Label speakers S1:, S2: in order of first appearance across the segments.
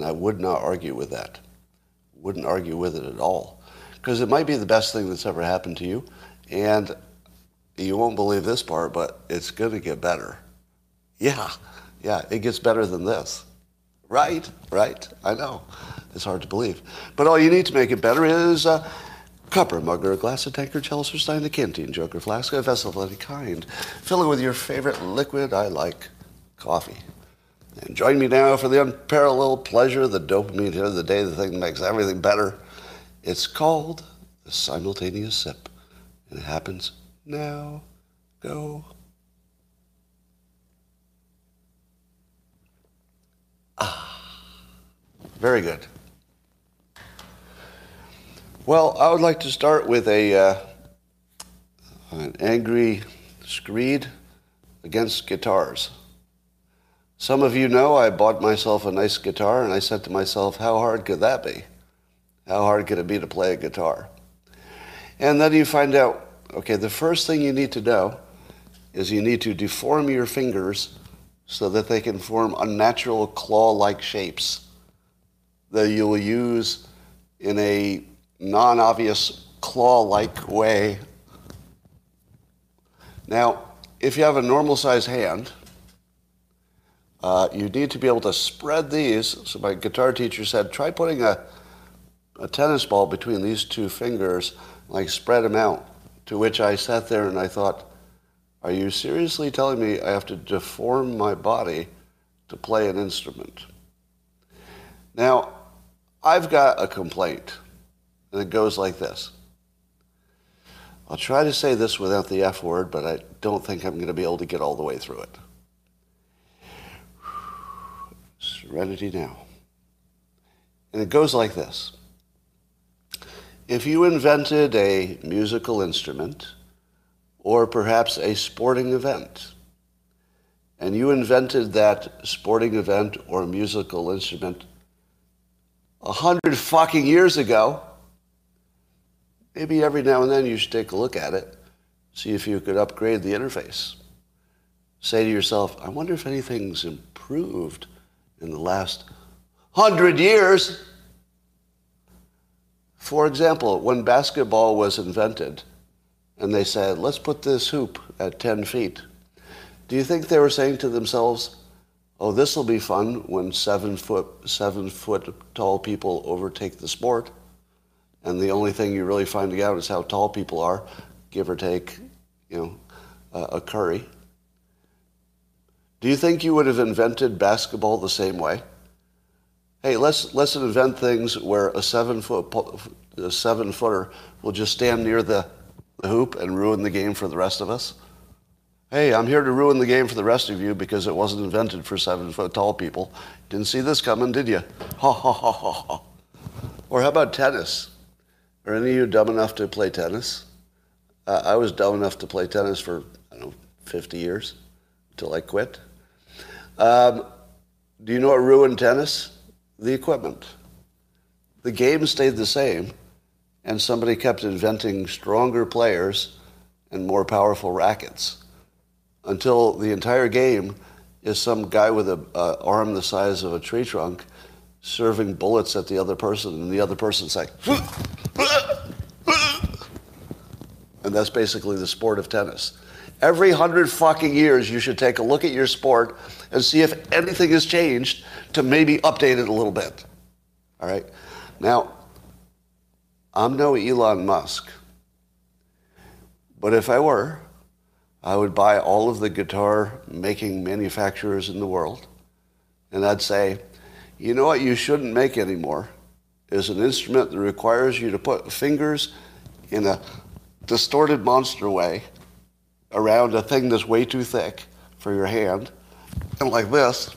S1: And I would not argue with that. Wouldn't argue with it at all. Because it might be the best thing that's ever happened to you. And you won't believe this part, but it's going to get better. Yeah, yeah, it gets better than this. Right, right, I know. It's hard to believe. But all you need to make it better is a cup or mug or a glass, a tankard, chalice or stein, a canteen, jug or flask, a vessel of any kind. Fill it with your favorite liquid. I like coffee. And join me now for the unparalleled pleasure, the dopamine hit of the day, the thing that makes everything better. It's called the simultaneous sip. And it happens now. Go. Ah. Very good. Well, I would like to start with a uh, an angry screed against guitars. Some of you know I bought myself a nice guitar and I said to myself, how hard could that be? How hard could it be to play a guitar? And then you find out, okay, the first thing you need to know is you need to deform your fingers so that they can form unnatural claw-like shapes that you'll use in a non-obvious claw-like way. Now, if you have a normal sized hand, uh, you need to be able to spread these. So my guitar teacher said, try putting a, a tennis ball between these two fingers, like spread them out. To which I sat there and I thought, are you seriously telling me I have to deform my body to play an instrument? Now, I've got a complaint, and it goes like this. I'll try to say this without the F word, but I don't think I'm going to be able to get all the way through it. Serenity now. And it goes like this. If you invented a musical instrument, or perhaps a sporting event, and you invented that sporting event or musical instrument a hundred fucking years ago, maybe every now and then you should take a look at it, see if you could upgrade the interface. Say to yourself, I wonder if anything's improved in the last hundred years. For example, when basketball was invented, and they said, let's put this hoop at 10 feet, do you think they were saying to themselves, oh, this will be fun when seven foot, seven foot tall people overtake the sport? And the only thing you're really finding out is how tall people are, give or take, you know, a curry. Do you think you would have invented basketball the same way? Hey, let's let's invent things where a seven foot a seven footer will just stand near the, the hoop and ruin the game for the rest of us. Hey, I'm here to ruin the game for the rest of you because it wasn't invented for seven foot tall people. Didn't see this coming, did you? Ha ha ha ha ha. Or how about tennis? Are any of you dumb enough to play tennis? Uh, I was dumb enough to play tennis for I don't know 50 years until I quit. Um, do you know what ruined tennis? The equipment. The game stayed the same, and somebody kept inventing stronger players and more powerful rackets until the entire game is some guy with an arm the size of a tree trunk serving bullets at the other person, and the other person's like, and that's basically the sport of tennis. Every hundred fucking years, you should take a look at your sport and see if anything has changed to maybe update it a little bit. All right? Now, I'm no Elon Musk, but if I were, I would buy all of the guitar making manufacturers in the world, and I'd say, you know what you shouldn't make anymore is an instrument that requires you to put fingers in a distorted monster way around a thing that's way too thick for your hand, and like this,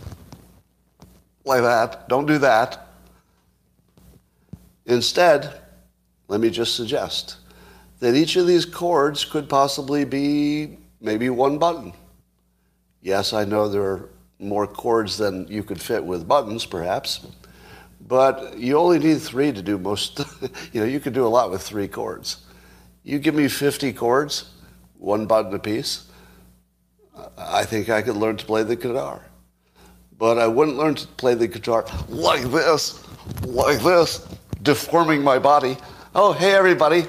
S1: like that. Don't do that. Instead, let me just suggest that each of these chords could possibly be maybe one button. Yes, I know there are more chords than you could fit with buttons, perhaps, but you only need three to do most. you know, you could do a lot with three chords. You give me 50 chords, one button apiece, I think I could learn to play the guitar. but I wouldn't learn to play the guitar like this, like this, deforming my body. Oh, hey, everybody.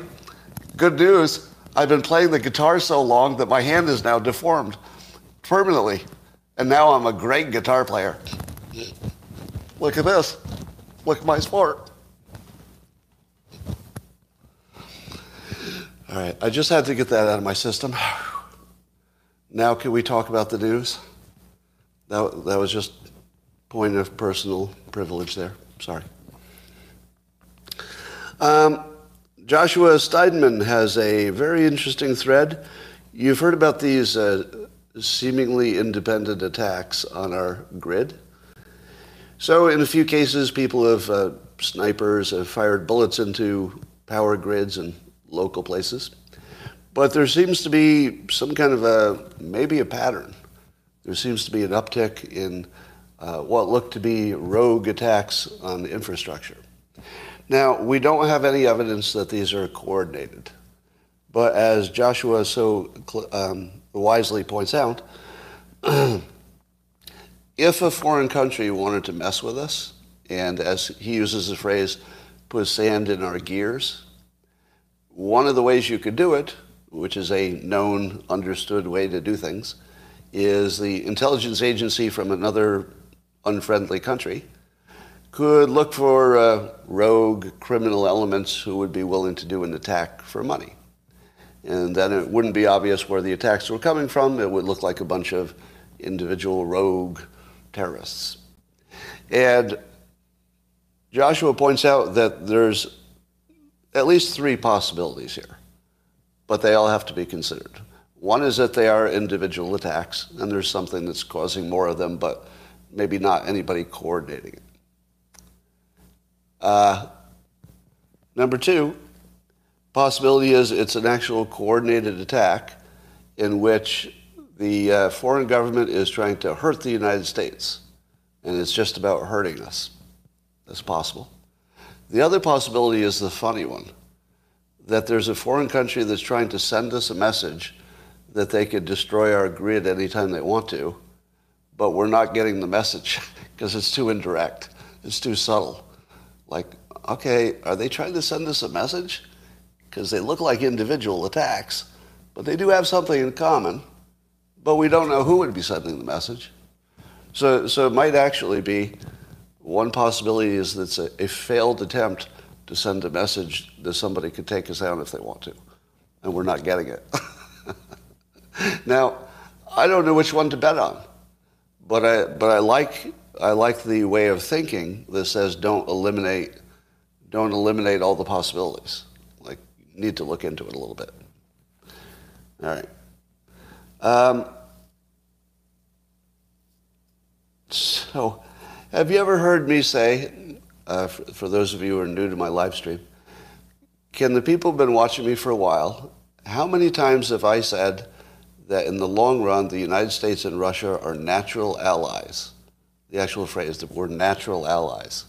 S1: Good news. I've been playing the guitar so long that my hand is now deformed permanently. And now I'm a great guitar player. Look at this. Look at my sport. All right, I just had to get that out of my system. Now, can we talk about the news? That, that was just point of personal privilege there. Sorry. Um, Joshua Steinman has a very interesting thread. You've heard about these uh, seemingly independent attacks on our grid. So, in a few cases, people have uh, snipers have fired bullets into power grids and local places. But there seems to be some kind of a maybe a pattern. There seems to be an uptick in uh, what look to be rogue attacks on infrastructure. Now, we don't have any evidence that these are coordinated. But as Joshua so um, wisely points out, if a foreign country wanted to mess with us, and as he uses the phrase, put sand in our gears, one of the ways you could do it, which is a known, understood way to do things, is the intelligence agency from another unfriendly country could look for uh, rogue criminal elements who would be willing to do an attack for money. And then it wouldn't be obvious where the attacks were coming from. It would look like a bunch of individual rogue terrorists. And Joshua points out that there's at least three possibilities here, but they all have to be considered. One is that they are individual attacks, and there's something that's causing more of them, but maybe not anybody coordinating it. Uh, number two, possibility is it's an actual coordinated attack in which the uh, foreign government is trying to hurt the United States, and it's just about hurting us. That's possible. The other possibility is the funny one that there's a foreign country that's trying to send us a message that they could destroy our grid anytime they want to, but we're not getting the message because it's too indirect, it's too subtle. Like, okay, are they trying to send us a message? Because they look like individual attacks, but they do have something in common, but we don't know who would be sending the message. So, so it might actually be one possibility is that it's a, a failed attempt to send a message that somebody could take us out if they want to, and we're not getting it. now, I don't know which one to bet on, but I, but I like I like the way of thinking that says don't eliminate don't eliminate all the possibilities. Like you need to look into it a little bit. All right. Um, so, have you ever heard me say, uh, for, for those of you who are new to my live stream, can the people who've been watching me for a while, how many times have I said that in the long run, the United States and Russia are natural allies? the actual phrase, that we're natural allies.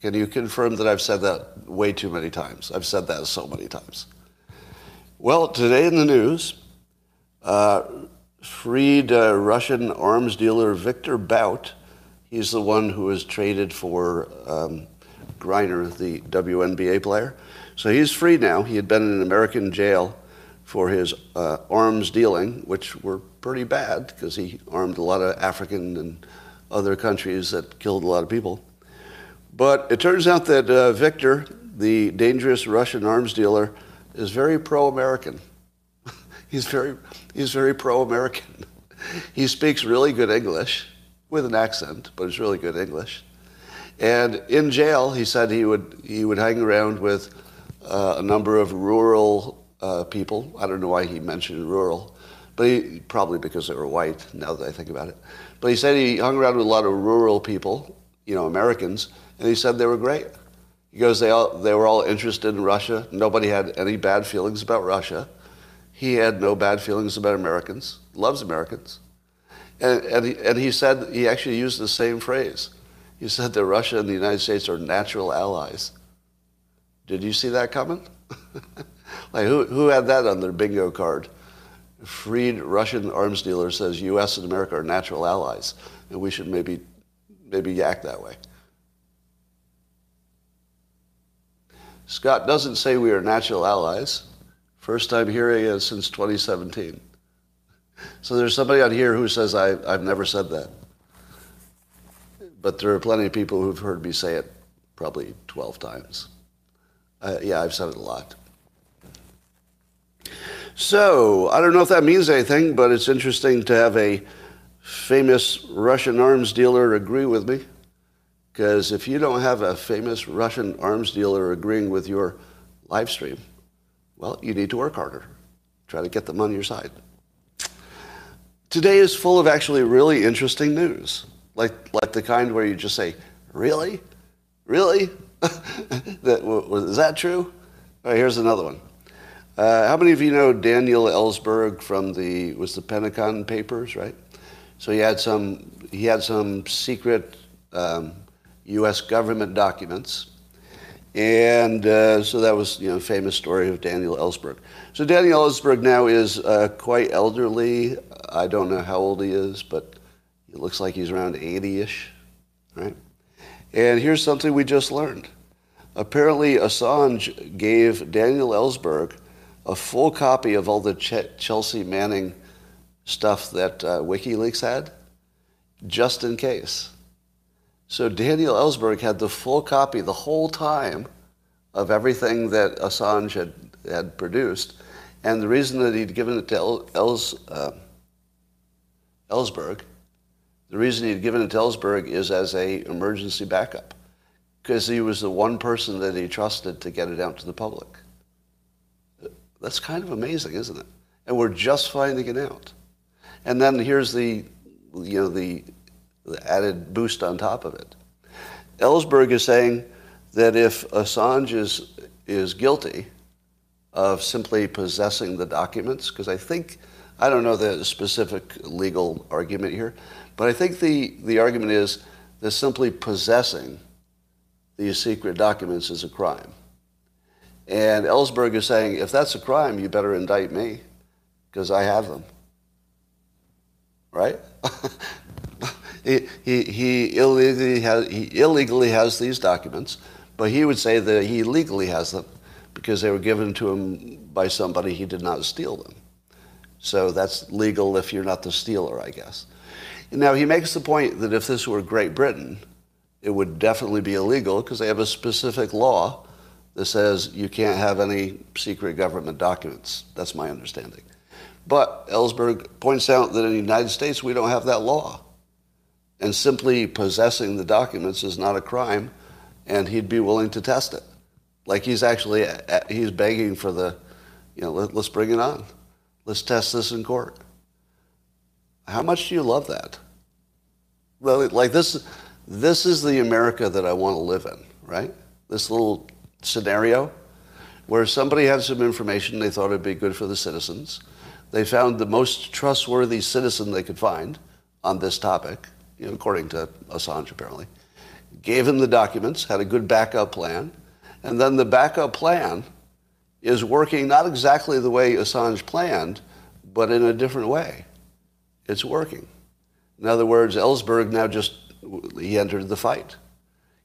S1: Can you confirm that I've said that way too many times? I've said that so many times. Well, today in the news, uh, freed uh, Russian arms dealer Victor Bout. He's the one who was traded for um, Griner, the WNBA player. So he's free now. He had been in an American jail for his uh, arms dealing, which were pretty bad because he armed a lot of African and other countries that killed a lot of people. But it turns out that uh, Victor, the dangerous Russian arms dealer, is very pro-American. he's very, he's very pro-American. he speaks really good English with an accent, but it's really good English. And in jail, he said he would he would hang around with uh, a number of rural uh, people. I don't know why he mentioned rural, but he, probably because they were white. Now that I think about it, but he said he hung around with a lot of rural people, you know, Americans, and he said they were great. He goes, they, all, they were all interested in Russia. Nobody had any bad feelings about Russia. He had no bad feelings about Americans, loves Americans. And, and, he, and he said, he actually used the same phrase. He said that Russia and the United States are natural allies. Did you see that coming? like, who, who had that on their bingo card? freed Russian arms dealer says U.S. and America are natural allies. and we should maybe, maybe act that way. Scott doesn't say we are natural allies. First time hearing it since 2017. So there's somebody on here who says I, I've never said that. But there are plenty of people who've heard me say it probably 12 times. Uh, yeah, I've said it a lot. So, I don't know if that means anything, but it's interesting to have a famous Russian arms dealer agree with me. Because if you don't have a famous Russian arms dealer agreeing with your live stream, well, you need to work harder. Try to get them on your side. Today is full of actually really interesting news, like, like the kind where you just say, Really? Really? that that, is that true? All right, here's another one. Uh, how many of you know Daniel Ellsberg from the was the Pentagon Papers, right? So he had some he had some secret um, U.S. government documents, and uh, so that was you know famous story of Daniel Ellsberg. So Daniel Ellsberg now is uh, quite elderly. I don't know how old he is, but it looks like he's around 80-ish, right? And here's something we just learned. Apparently, Assange gave Daniel Ellsberg a full copy of all the Ch- Chelsea Manning stuff that uh, WikiLeaks had, just in case. So Daniel Ellsberg had the full copy the whole time of everything that Assange had, had produced. And the reason that he'd given it to El- Els, uh, Ellsberg, the reason he'd given it to Ellsberg is as a emergency backup, because he was the one person that he trusted to get it out to the public. That's kind of amazing, isn't it? And we're just finding it out. And then here's the, you know, the, the added boost on top of it. Ellsberg is saying that if Assange is, is guilty of simply possessing the documents, because I think, I don't know the specific legal argument here, but I think the, the argument is that simply possessing these secret documents is a crime. And Ellsberg is saying, if that's a crime, you better indict me because I have them. Right? he, he, he, illegally has, he illegally has these documents, but he would say that he legally has them because they were given to him by somebody he did not steal them. So that's legal if you're not the stealer, I guess. Now, he makes the point that if this were Great Britain, it would definitely be illegal because they have a specific law that says you can't have any secret government documents. That's my understanding. But Ellsberg points out that in the United States we don't have that law. And simply possessing the documents is not a crime, and he'd be willing to test it. Like he's actually, uh, he's begging for the, you know, let, us bring it on. Let's test this in court. How much do you love that? Well, like this, this is the America that I want to live in, right? This little scenario where somebody had some information they thought would be good for the citizens. They found the most trustworthy citizen they could find on this topic, you know, according to Assange apparently. Gave him the documents, had a good backup plan, and then the backup plan is working not exactly the way Assange planned, but in a different way. It's working. In other words, Ellsberg now just he entered the fight.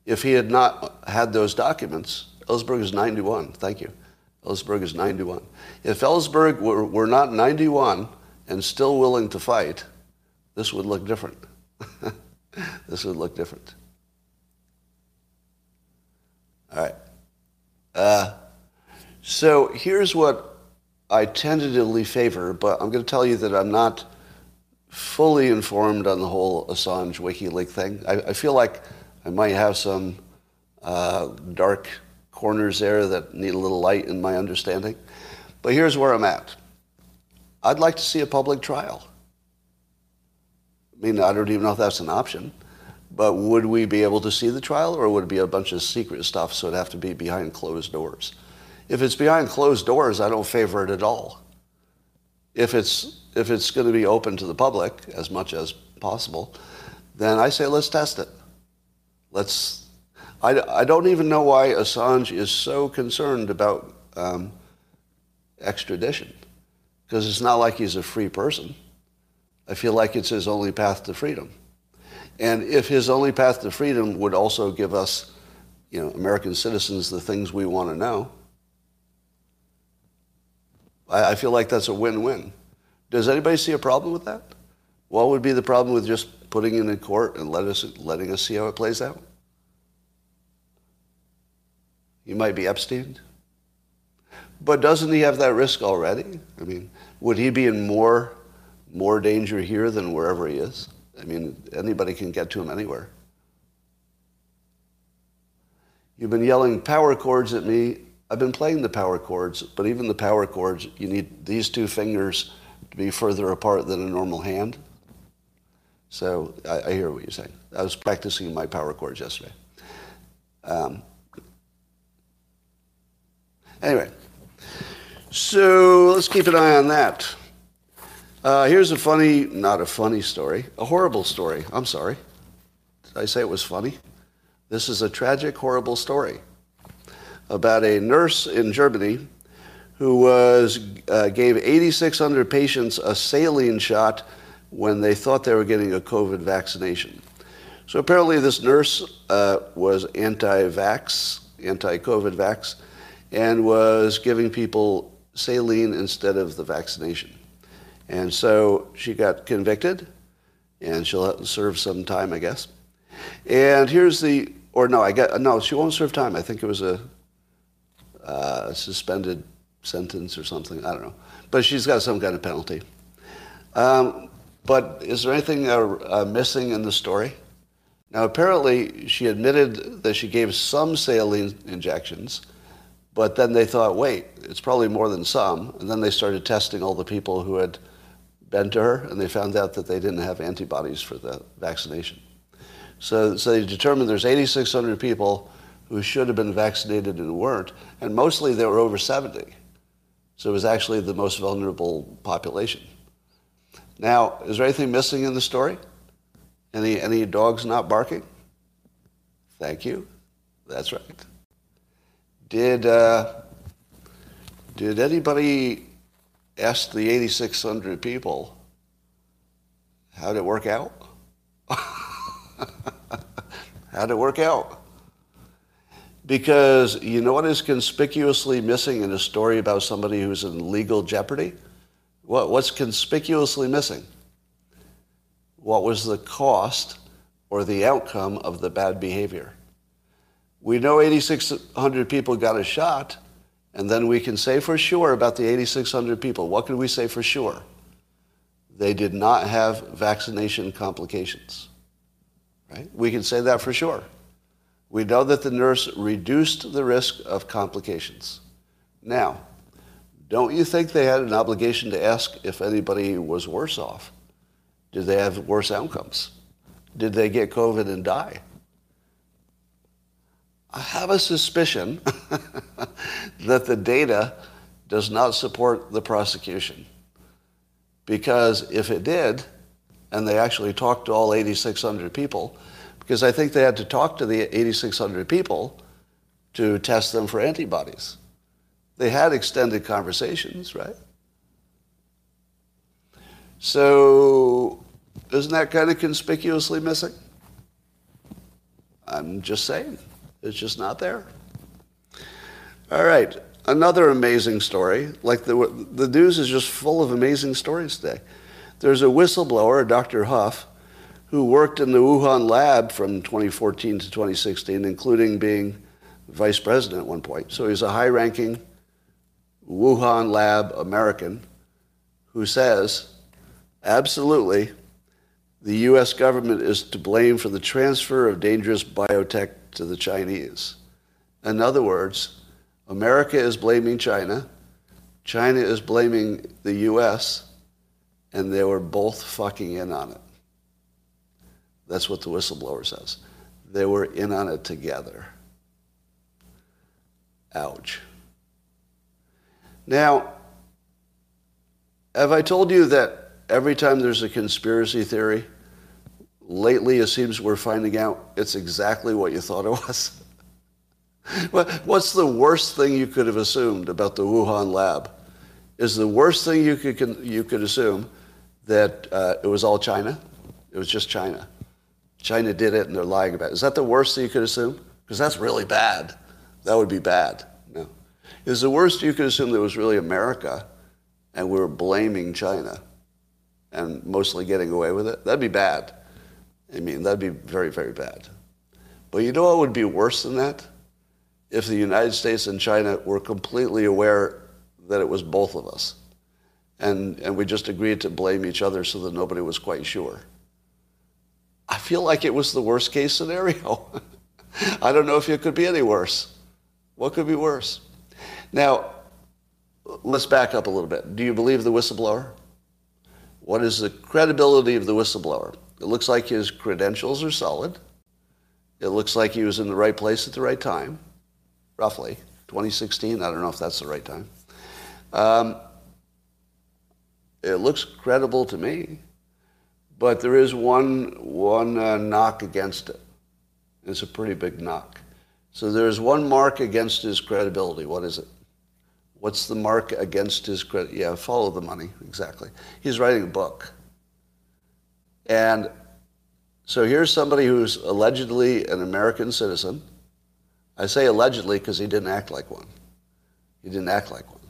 S1: If he had not had those documents, Ellsberg is 91. Thank you. Ellsberg is 91. If Ellsberg were, were not 91 and still willing to fight, this would look different. this would look different. All right. Uh, so here's what I tentatively favor, but I'm going to tell you that I'm not fully informed on the whole Assange WikiLeaks thing. I, I feel like I might have some uh, dark corners there that need a little light in my understanding. But here's where I'm at. I'd like to see a public trial. I mean, I don't even know if that's an option. But would we be able to see the trial, or would it be a bunch of secret stuff, so it'd have to be behind closed doors? If it's behind closed doors, I don't favor it at all. If it's, if it's going to be open to the public as much as possible, then I say let's test it. Let's, I, I don't even know why Assange is so concerned about um, extradition, because it's not like he's a free person. I feel like it's his only path to freedom. And if his only path to freedom would also give us, you know, American citizens the things we want to know, I, I feel like that's a win-win. Does anybody see a problem with that? What would be the problem with just putting it in court and let us, letting us see how it plays out? You might be Epstein. But doesn't he have that risk already? I mean, would he be in more, more danger here than wherever he is? I mean, anybody can get to him anywhere. You've been yelling power chords at me. I've been playing the power chords, but even the power chords, you need these two fingers to be further apart than a normal hand. So I, I hear what you're saying. I was practicing my power chords yesterday. Um, anyway, so let's keep an eye on that. Uh, here's a funny, not a funny story, a horrible story. I'm sorry. Did I say it was funny? This is a tragic, horrible story about a nurse in Germany who was, uh, gave 8,600 patients a saline shot when they thought they were getting a COVID vaccination. So apparently, this nurse uh, was anti vax, anti COVID vax, and was giving people saline instead of the vaccination. And so she got convicted, and she'll serve some time, I guess. And here's the, or no, I got no, she won't serve time. I think it was a uh, suspended sentence or something. I don't know, but she's got some kind of penalty. Um, but is there anything uh, uh, missing in the story? Now, apparently, she admitted that she gave some saline injections, but then they thought, wait, it's probably more than some. And then they started testing all the people who had been to her, and they found out that they didn't have antibodies for the vaccination. So, so they determined there's 8,600 people who should have been vaccinated and weren't, and mostly they were over 70. So it was actually the most vulnerable population. Now, is there anything missing in the story? Any, any dogs not barking? Thank you. That's right. Did, uh, did anybody ask the 8,600 people, how'd it work out? how'd it work out? Because you know what is conspicuously missing in a story about somebody who's in legal jeopardy? What, what's conspicuously missing? What was the cost or the outcome of the bad behavior? We know 8,600 people got a shot, and then we can say for sure about the 8,600 people. What can we say for sure? They did not have vaccination complications. Right? We can say that for sure. We know that the nurse reduced the risk of complications. Now, don't you think they had an obligation to ask if anybody was worse off? Did they have worse outcomes? Did they get COVID and die? I have a suspicion that the data does not support the prosecution. Because if it did, and they actually talked to all 8,600 people, because I think they had to talk to the 8,600 people to test them for antibodies. They had extended conversations, right? So, isn't that kind of conspicuously missing? I'm just saying. It's just not there. All right, another amazing story. Like the, the news is just full of amazing stories today. There's a whistleblower, Dr. Huff, who worked in the Wuhan lab from 2014 to 2016, including being vice president at one point. So he's a high ranking Wuhan lab American who says, absolutely, the US government is to blame for the transfer of dangerous biotech to the Chinese. In other words, America is blaming China, China is blaming the US, and they were both fucking in on it. That's what the whistleblower says. They were in on it together. Ouch. Now, have I told you that every time there's a conspiracy theory, lately it seems we're finding out it's exactly what you thought it was. What's the worst thing you could have assumed about the Wuhan lab? Is the worst thing you could, you could assume that uh, it was all China? It was just China. China did it and they're lying about it. Is that the worst that you could assume? Because that's really bad. That would be bad. No. Is the worst you could assume that it was really America and we were blaming China and mostly getting away with it? That'd be bad. I mean, that'd be very, very bad. But you know what would be worse than that? If the United States and China were completely aware that it was both of us. And, and we just agreed to blame each other so that nobody was quite sure. I feel like it was the worst case scenario. I don't know if it could be any worse. What could be worse? Now, let's back up a little bit. Do you believe the whistleblower? What is the credibility of the whistleblower? It looks like his credentials are solid. It looks like he was in the right place at the right time, roughly. 2016, I don't know if that's the right time. Um, it looks credible to me, but there is one, one uh, knock against it. It's a pretty big knock. So there's one mark against his credibility. What is it? What's the mark against his credit? Yeah, follow the money, exactly. He's writing a book. And so here's somebody who's allegedly an American citizen. I say allegedly because he didn't act like one. He didn't act like one.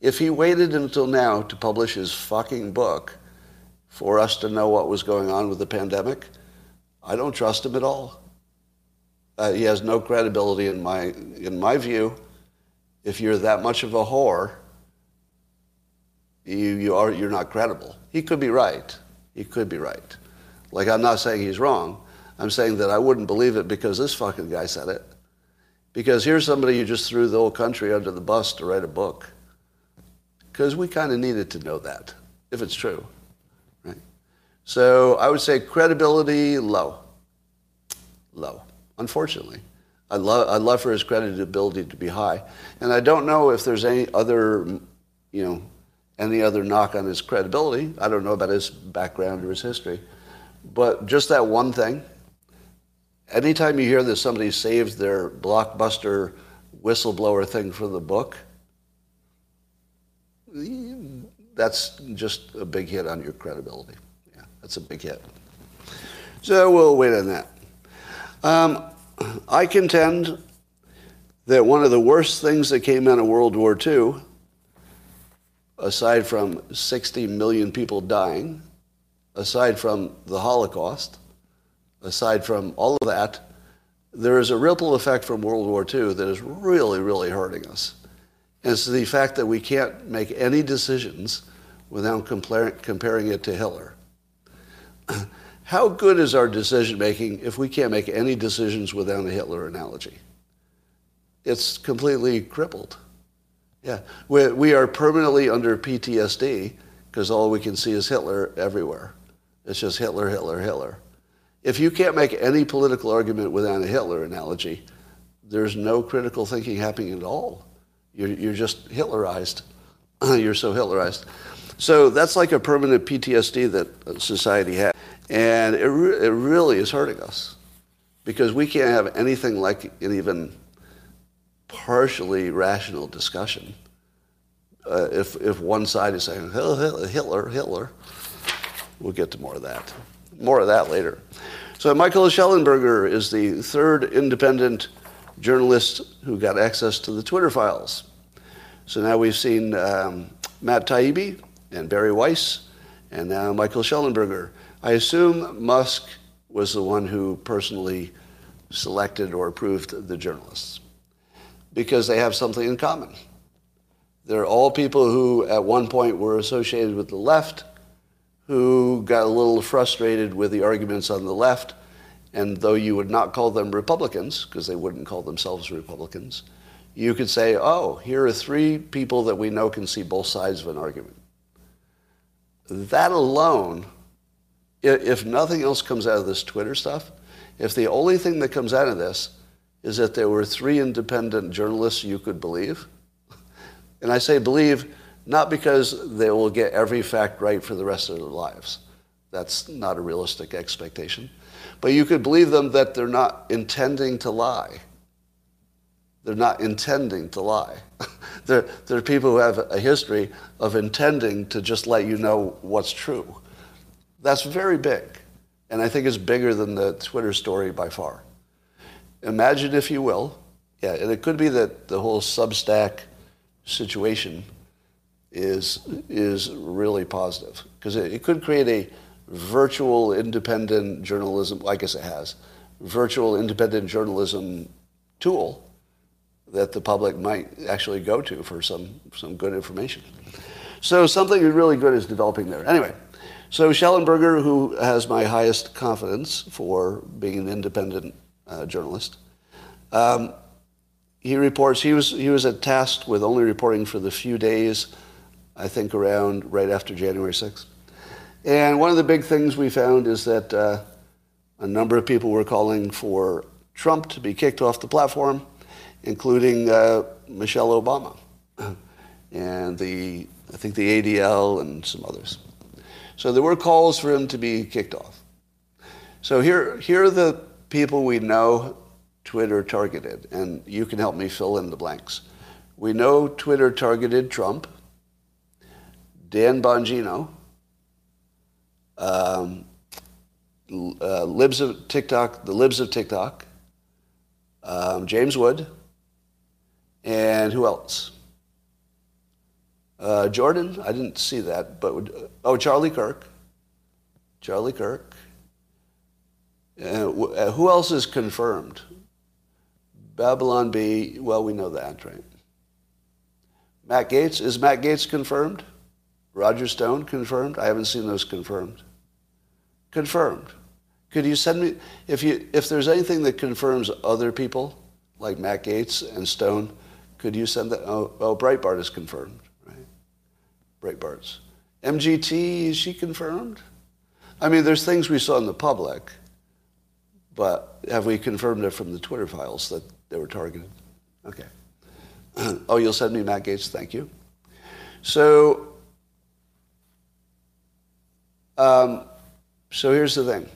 S1: If he waited until now to publish his fucking book for us to know what was going on with the pandemic, I don't trust him at all. Uh, he has no credibility in my, in my view. If you're that much of a whore, you, you are, you're not credible. He could be right. He could be right. Like, I'm not saying he's wrong. I'm saying that I wouldn't believe it because this fucking guy said it. Because here's somebody who just threw the whole country under the bus to write a book. Because we kind of needed to know that, if it's true. So I would say credibility low. Low unfortunately. I'd love, I'd love for his credibility to be high. And I don't know if there's any other, you know, any other knock on his credibility. I don't know about his background or his history. But just that one thing, anytime you hear that somebody saves their blockbuster whistleblower thing for the book, that's just a big hit on your credibility. That's a big hit. So we'll wait on that. Um, I contend that one of the worst things that came out of World War II, aside from 60 million people dying, aside from the Holocaust, aside from all of that, there is a ripple effect from World War II that is really, really hurting us. And it's the fact that we can't make any decisions without comparing it to Hitler. How good is our decision making if we can't make any decisions without a Hitler analogy? It's completely crippled. Yeah, we, we are permanently under PTSD because all we can see is Hitler everywhere. It's just Hitler, Hitler, Hitler. If you can't make any political argument without a Hitler analogy, there's no critical thinking happening at all. You're, you're just Hitlerized. you're so Hitlerized. So that's like a permanent PTSD that uh, society has. And it, re- it really is hurting us because we can't have anything like an even partially rational discussion. Uh, if, if one side is saying Hitler, Hitler, we'll get to more of that. More of that later. So Michael Shellenberger is the third independent journalist who got access to the Twitter files. So now we've seen um, Matt Taibbi and Bari Weiss, and now Michael Shellenberger. I assume Musk was the one who personally selected or approved the journalists because they have something in common. They're all people who, at one point, were associated with the left, who got a little frustrated with the arguments on the left, and though you would not call them Republicans, because they wouldn't call themselves Republicans, you could say, oh, here are three people that we know can see both sides of an argument. That alone if nothing else comes out of this Twitter stuff, if the only thing that comes out of this is that there were three independent journalists you could believe, and I say believe not because they will get every fact right for the rest of their lives. That's not a realistic expectation. But you could believe them that they're not intending to lie. They're not intending to lie. they're, they're people who have a history of intending to just let you know what's true. That's very big. And I think it's bigger than the Twitter story by far. Imagine, if you will, yeah, and it could be that the whole Substack situation is, is really positive because it, it could create a virtual independent journalism, I guess it has, virtual independent journalism tool that the public might actually go to for some, some good information. So something really good is developing there. Anyway, so Shellenberger, who has my highest confidence for being an independent uh, journalist, um, he reports he was he was tasked with only reporting for the few days, I think around right after January 6th. And one of the big things we found is that uh, a number of people were calling for Trump to be kicked off the platform, including uh, Michelle Obama and the I think the ADL and some others. So there were calls for him to be kicked off. So here, here are the people we know Twitter targeted, and you can help me fill in the blanks. We know Twitter targeted Trump, Dan Bongino, um, uh, libs of TikTok, the libs of TikTok, um, James Wood, and who else? Uh, Jordan, I didn't see that, but would, oh, Charlie Kirk. Charlie Kirk. Uh, who else is confirmed? Babylon Bee, well, we know that, right? Matt Gaetz, is Matt Gaetz confirmed? Roger Stone confirmed? I haven't seen those confirmed. Confirmed. Could you send me, if, you, if there's anything that confirms other people, like Matt Gaetz and Stone, could you send that? Oh, oh Breitbart is confirmed. Breitbart's. MGT, is she confirmed? I mean, there's things we saw in the public, but have we confirmed it from the Twitter files that they were targeted? Okay. oh, you'll send me Matt Gaetz. thank you. So, um, so here's the thing.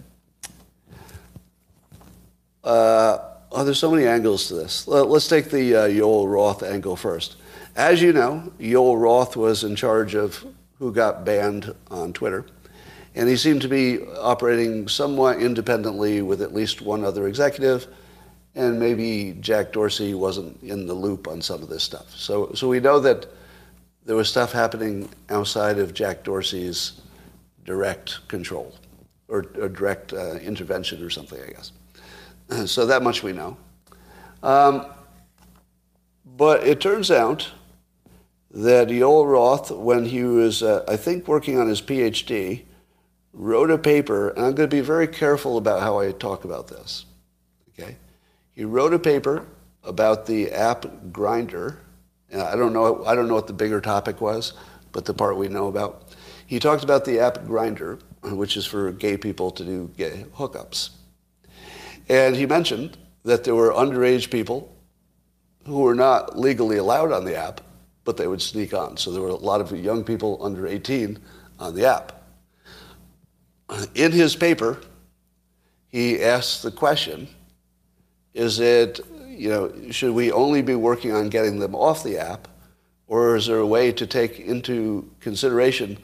S1: Uh, oh, there's so many angles to this. Let's take the uh, Yoel Roth angle first. As you know, Yoel Roth was in charge of who got banned on Twitter. And he seemed to be operating somewhat independently with at least one other executive. And maybe Jack Dorsey wasn't in the loop on some of this stuff. So, so we know that there was stuff happening outside of Jack Dorsey's direct control or, or direct uh, intervention or something, I guess. So that much we know. Um, but it turns out that Yoel Roth, when he was, uh, I think, working on his PhD, wrote a paper, and I'm going to be very careful about how I talk about this. Okay, he wrote a paper about the app Grindr, And I don't know. I don't know what the bigger topic was, but the part we know about. He talked about the app Grindr, which is for gay people to do gay hookups. And he mentioned that there were underage people who were not legally allowed on the app but they would sneak on. So there were a lot of young people under 18 on the app. In his paper, he asks the question, is it, you know, should we only be working on getting them off the app, or is there a way to take into consideration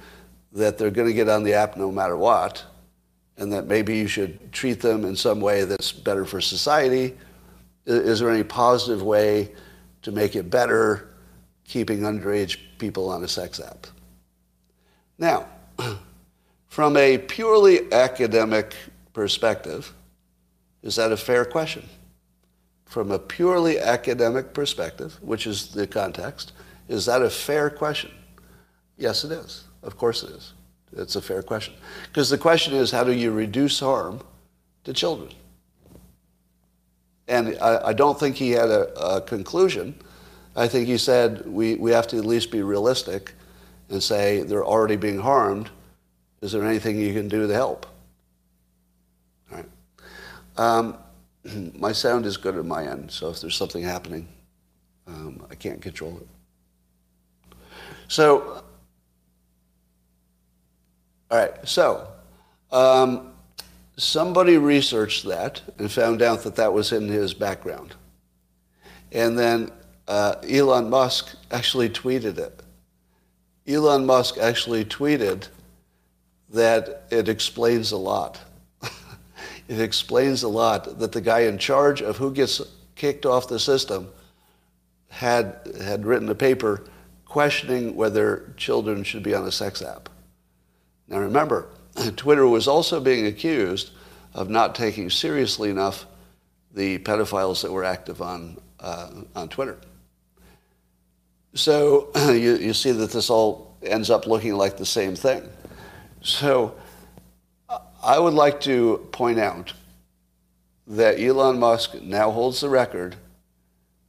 S1: that they're going to get on the app no matter what, and that maybe you should treat them in some way that's better for society? Is there any positive way to make it better keeping underage people on a sex app. Now, from a purely academic perspective, is that a fair question? From a purely academic perspective, which is the context, is that a fair question? Yes, it is. Of course it is. It's a fair question. Because the question is, how do you reduce harm to children? And I, I don't think he had a, a conclusion I think he said we, we have to at least be realistic and say they're already being harmed. Is there anything you can do to help? All right. Um, my sound is good at my end, so if there's something happening, um, I can't control it. So, all right, so um, somebody researched that and found out that that was in his background. And then uh, Elon Musk actually tweeted it. Elon Musk actually tweeted that it explains a lot. it explains a lot that the guy in charge of who gets kicked off the system had, had written a paper questioning whether children should be on a sex app. Now remember, Twitter was also being accused of not taking seriously enough the pedophiles that were active on, uh, on Twitter. So you, you see that this all ends up looking like the same thing. So I would like to point out that Elon Musk now holds the record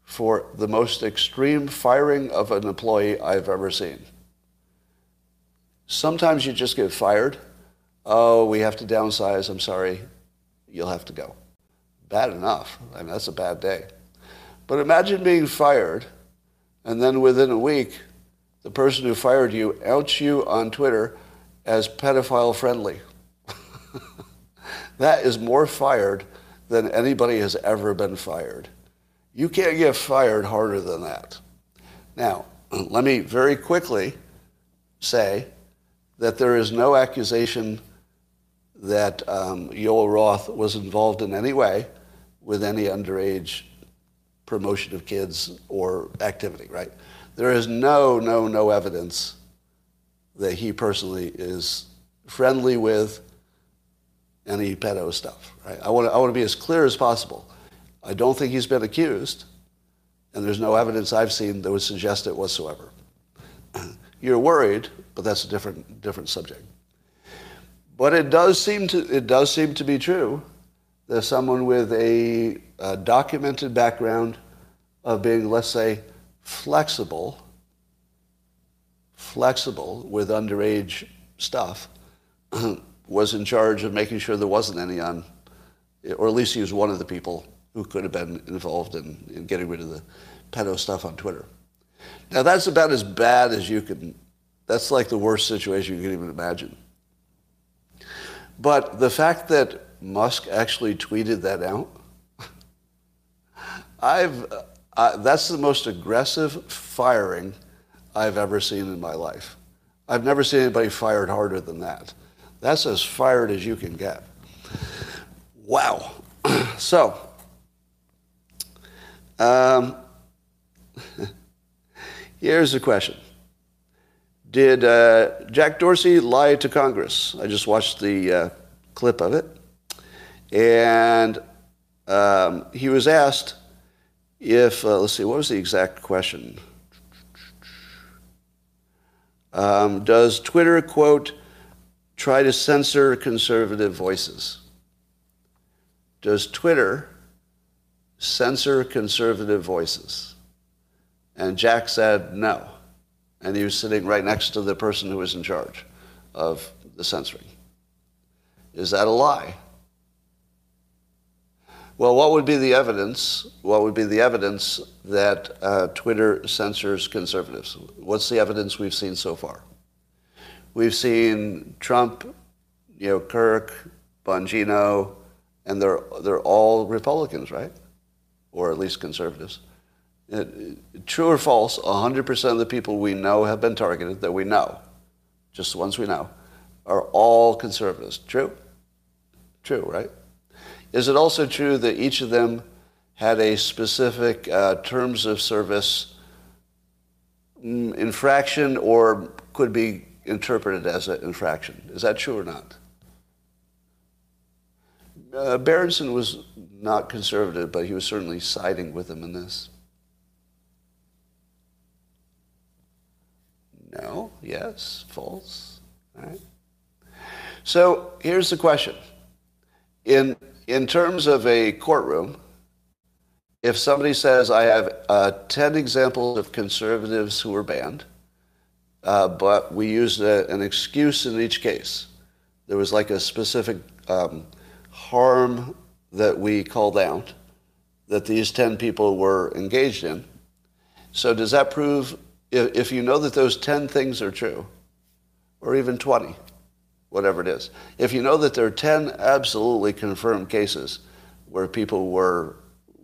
S1: for the most extreme firing of an employee I've ever seen. Sometimes you just get fired. Oh, we have to downsize. I'm sorry. You'll have to go. Bad enough. I mean, that's a bad day. But imagine being fired, and then within a week, the person who fired you outs you on Twitter as pedophile friendly. that is more fired than anybody has ever been fired. You can't get fired harder than that. Now, let me very quickly say that there is no accusation that um, Roth was involved in any way with any underage promotion of kids or activity, right? There is no, no, no evidence that he personally is friendly with any pedo stuff, right? I want to, I want to be as clear as possible. I don't think he's been accused, and there's no evidence I've seen that would suggest it whatsoever. You're worried, but that's a different, different subject. But it does seem to, it does seem to be true that someone with a, a documented background of being, let's say, flexible, flexible with underage stuff, was in charge of making sure there wasn't any on, or at least he was one of the people who could have been involved in, in getting rid of the pedo stuff on Twitter. Now that's about as bad as you can, that's like the worst situation you can even imagine. But the fact that Musk actually tweeted that out, I've, uh, that's the most aggressive firing I've ever seen in my life. I've never seen anybody fired harder than that. That's as fired as you can get. Wow. so, um, here's the question did uh, Jack Dorsey lie to Congress? I just watched the uh, clip of it. And um, he was asked if, uh, let's see, what was the exact question? Um, does Twitter, quote, try to censor conservative voices? Does Twitter censor conservative voices? And Jack said no and he was sitting right next to the person who was in charge of the censoring. Is that a lie? Well, what would be the evidence? What would be the evidence that uh, Twitter censors conservatives? What's the evidence we've seen so far? We've seen Trump, you know, Kirk, Bongino, and they're they're all Republicans, right? Or at least conservatives. True or false, 100% of the people we know have been targeted, that we know, just the ones we know, are all conservatives. True? True, right? Is it also true that each of them had a specific uh, terms of service mm, infraction or could be interpreted as an infraction? Is that true or not? Uh, Berenson was not conservative, but he was certainly siding with them in this. No, yes, false. Right. So here's the question. In, in terms of a courtroom, if somebody says, I have uh, 10 examples of conservatives who were banned, uh, but we used a, an excuse in each case, there was like a specific um, harm that we called out that these 10 people were engaged in. So does that prove if, if you know that those 10 things are true, or even 20, whatever it is, if you know that there are 10 absolutely confirmed cases where people were,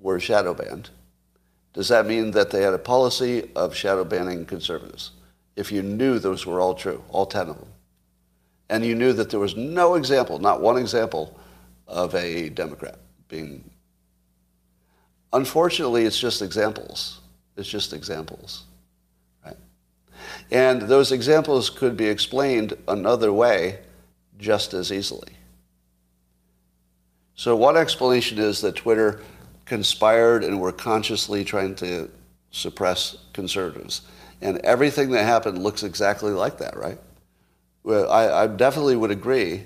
S1: were shadow banned, does that mean that they had a policy of shadow banning conservatives? If you knew those were all true, all 10 of them, and you knew that there was no example, not one example, of a Democrat being. Unfortunately, it's just examples. It's just examples. Right? And those examples could be explained another way just as easily. So, one explanation is that Twitter conspired and were consciously trying to suppress conservatives. And everything that happened looks exactly like that, right? Well, I, I definitely would agree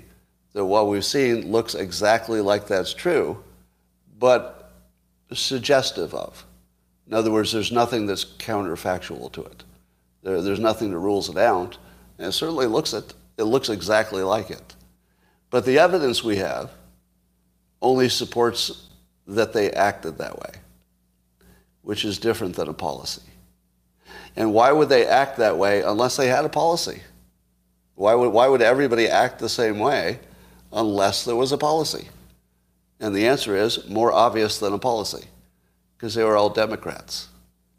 S1: that what we've seen looks exactly like that's true, but suggestive of. In other words, there's nothing that's counterfactual to it. There, there's nothing that rules it out, and it certainly looks it. It looks exactly like it. But the evidence we have only supports that they acted that way, which is different than a policy. And why would they act that way unless they had a policy? Why would, why would everybody act the same way unless there was a policy? And the answer is more obvious than a policy, because they were all Democrats.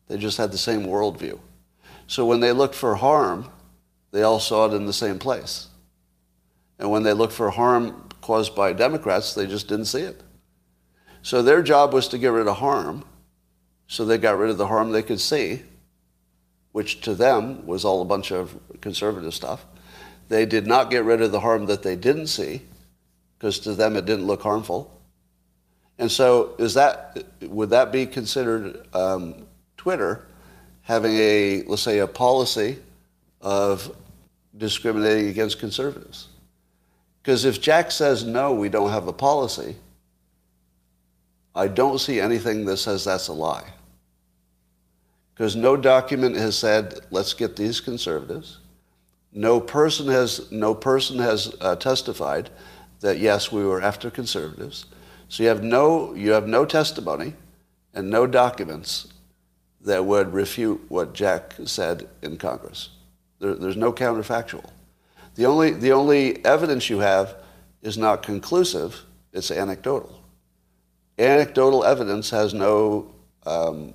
S1: They just had the same worldview. So when they looked for harm, they all saw it in the same place. And when they looked for harm caused by Democrats, they just didn't see it. So their job was to get rid of harm. So they got rid of the harm they could see, which to them was all a bunch of conservative stuff. They did not get rid of the harm that they didn't see, because to them it didn't look harmful. And so, is that would that be considered um, Twitter having a let's say a policy of discriminating against conservatives? Because if Jack says no, we don't have a policy, I don't see anything that says that's a lie. Because no document has said, let's get these conservatives. No person has, no person has uh, testified that, yes, we were after conservatives. So you have, no, you have no testimony and no documents that would refute what Jack said in Congress. There, there's no counterfactual. The only, the only evidence you have is not conclusive, it's anecdotal anecdotal evidence has no um,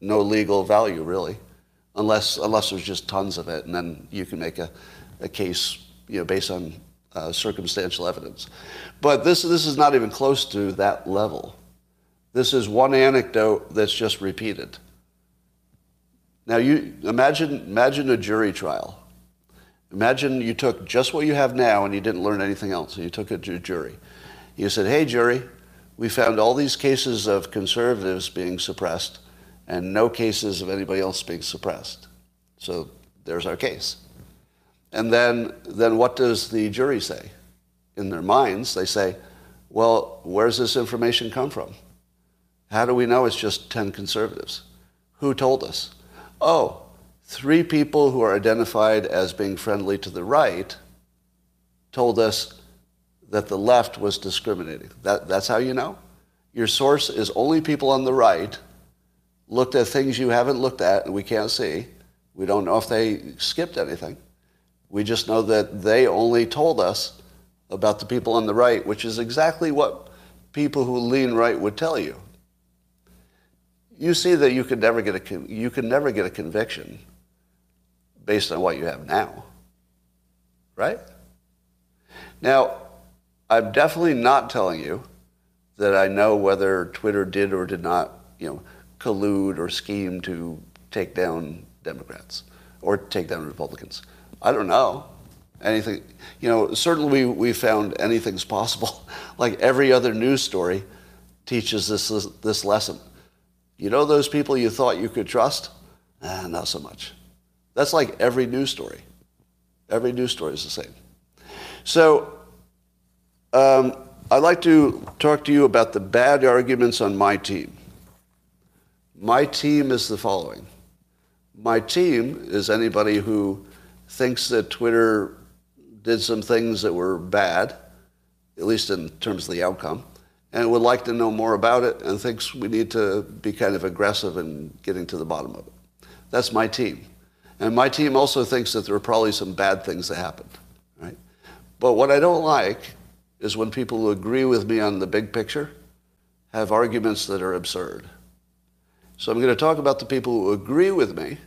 S1: no legal value really, unless unless there's just tons of it, and then you can make a, a case you know based on uh, circumstantial evidence. But this this is not even close to that level. This is one anecdote that's just repeated. Now you imagine imagine a jury trial. Imagine you took just what you have now and you didn't learn anything else. You took it to a jury. You said, "Hey, jury." we found all these cases of conservatives being suppressed and no cases of anybody else being suppressed. So there's our case. And then, then what does the jury say? In their minds, they say, well, where's this information come from? How do we know it's just 10 conservatives? Who told us? Oh, three people who are identified as being friendly to the right told us that the left was discriminating. That, that's how you know. Your source is only people on the right looked at things you haven't looked at and we can't see. We don't know if they skipped anything. We just know that they only told us about the people on the right, which is exactly what people who lean right would tell you. You see that you could never get a you can never get a conviction based on what you have now. Right? Now, I'm definitely not telling you that I know whether Twitter did or did not, you know, collude or scheme to take down Democrats or take down Republicans. I don't know. Anything, you know, certainly we, we found anything's possible. like every other news story teaches this, this, this lesson. You know those people you thought you could trust? Ah, not so much. That's like every news story. Every news story is the same. So um, I'd like to talk to you about the bad arguments on my team. My team is the following. My team is anybody who thinks that Twitter did some things that were bad, at least in terms of the outcome, and would like to know more about it and thinks we need to be kind of aggressive in getting to the bottom of it. That's my team. And my team also thinks that there are probably some bad things that happened, right? But what I don't like is when people who agree with me on the big picture have arguments that are absurd. So I'm going to talk about the people who agree with me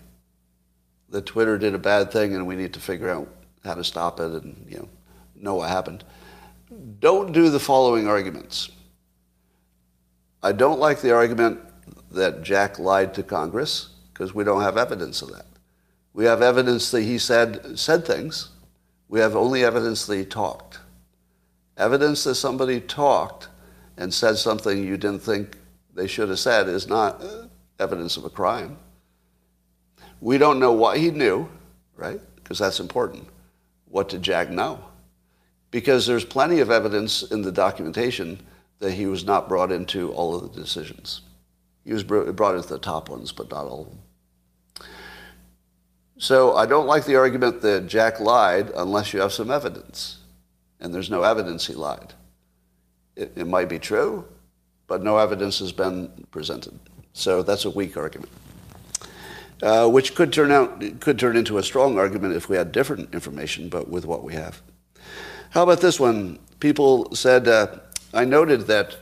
S1: that Twitter did a bad thing and we need to figure out how to stop it and you know know what happened. don't do the following arguments. I don't like the argument that Jack lied to Congress because we don't have evidence of that. We have evidence that he said said things. We have only evidence that he talked. Evidence that somebody talked and said something you didn't think they should have said is not uh, evidence of a crime. We don't know what he knew, right? Because that's important. What did Jack know? Because there's plenty of evidence in the documentation that he was not brought into all of the decisions. He was brought into the top ones, but not all of them. So I don't like the argument that Jack lied unless you have some evidence. And there's no evidence he lied. It, it might be true, but no evidence has been presented. So that's a weak argument. Uh, which could turn out could turn into a strong argument if we had different information, but with what we have. How about this one? People said, uh, I noted that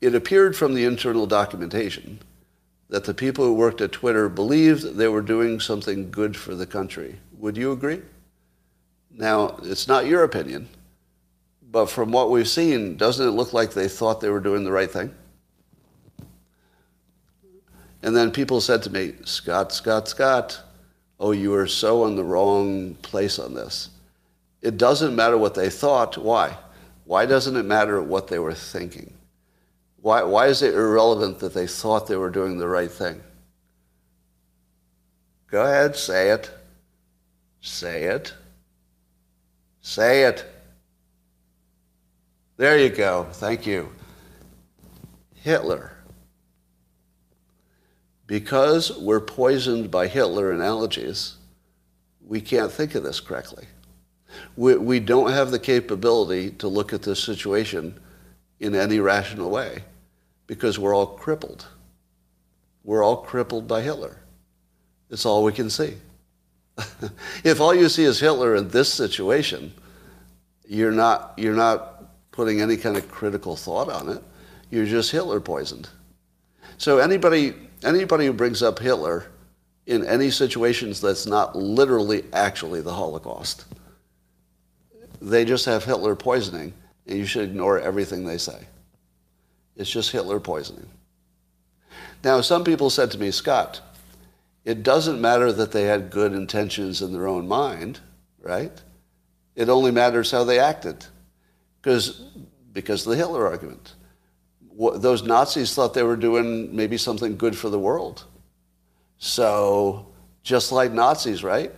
S1: it appeared from the internal documentation that the people who worked at Twitter believed they were doing something good for the country. Would you agree? Now, it's not your opinion, but from what we've seen, doesn't it look like they thought they were doing the right thing? And then people said to me, Scott, Scott, Scott, oh, you are so in the wrong place on this. It doesn't matter what they thought. Why? Why doesn't it matter what they were thinking? Why, why is it irrelevant that they thought they were doing the right thing? Go ahead, say it. Say it. Say it. There you go. Thank you. Hitler. Because we're poisoned by Hitler analogies, we can't think of this correctly. We, we don't have the capability to look at this situation in any rational way because we're all crippled. We're all crippled by Hitler. It's all we can see. if all you see is Hitler in this situation, you're not, you're not putting any kind of critical thought on it. You're just Hitler poisoned. So anybody, anybody who brings up Hitler in any situations that's not literally actually the Holocaust, they just have Hitler poisoning, and you should ignore everything they say. It's just Hitler poisoning. Now, some people said to me, Scott, it doesn't matter that they had good intentions in their own mind, right? It only matters how they acted. Because, because of the Hitler argument. Those Nazis thought they were doing maybe something good for the world. So, just like Nazis, right?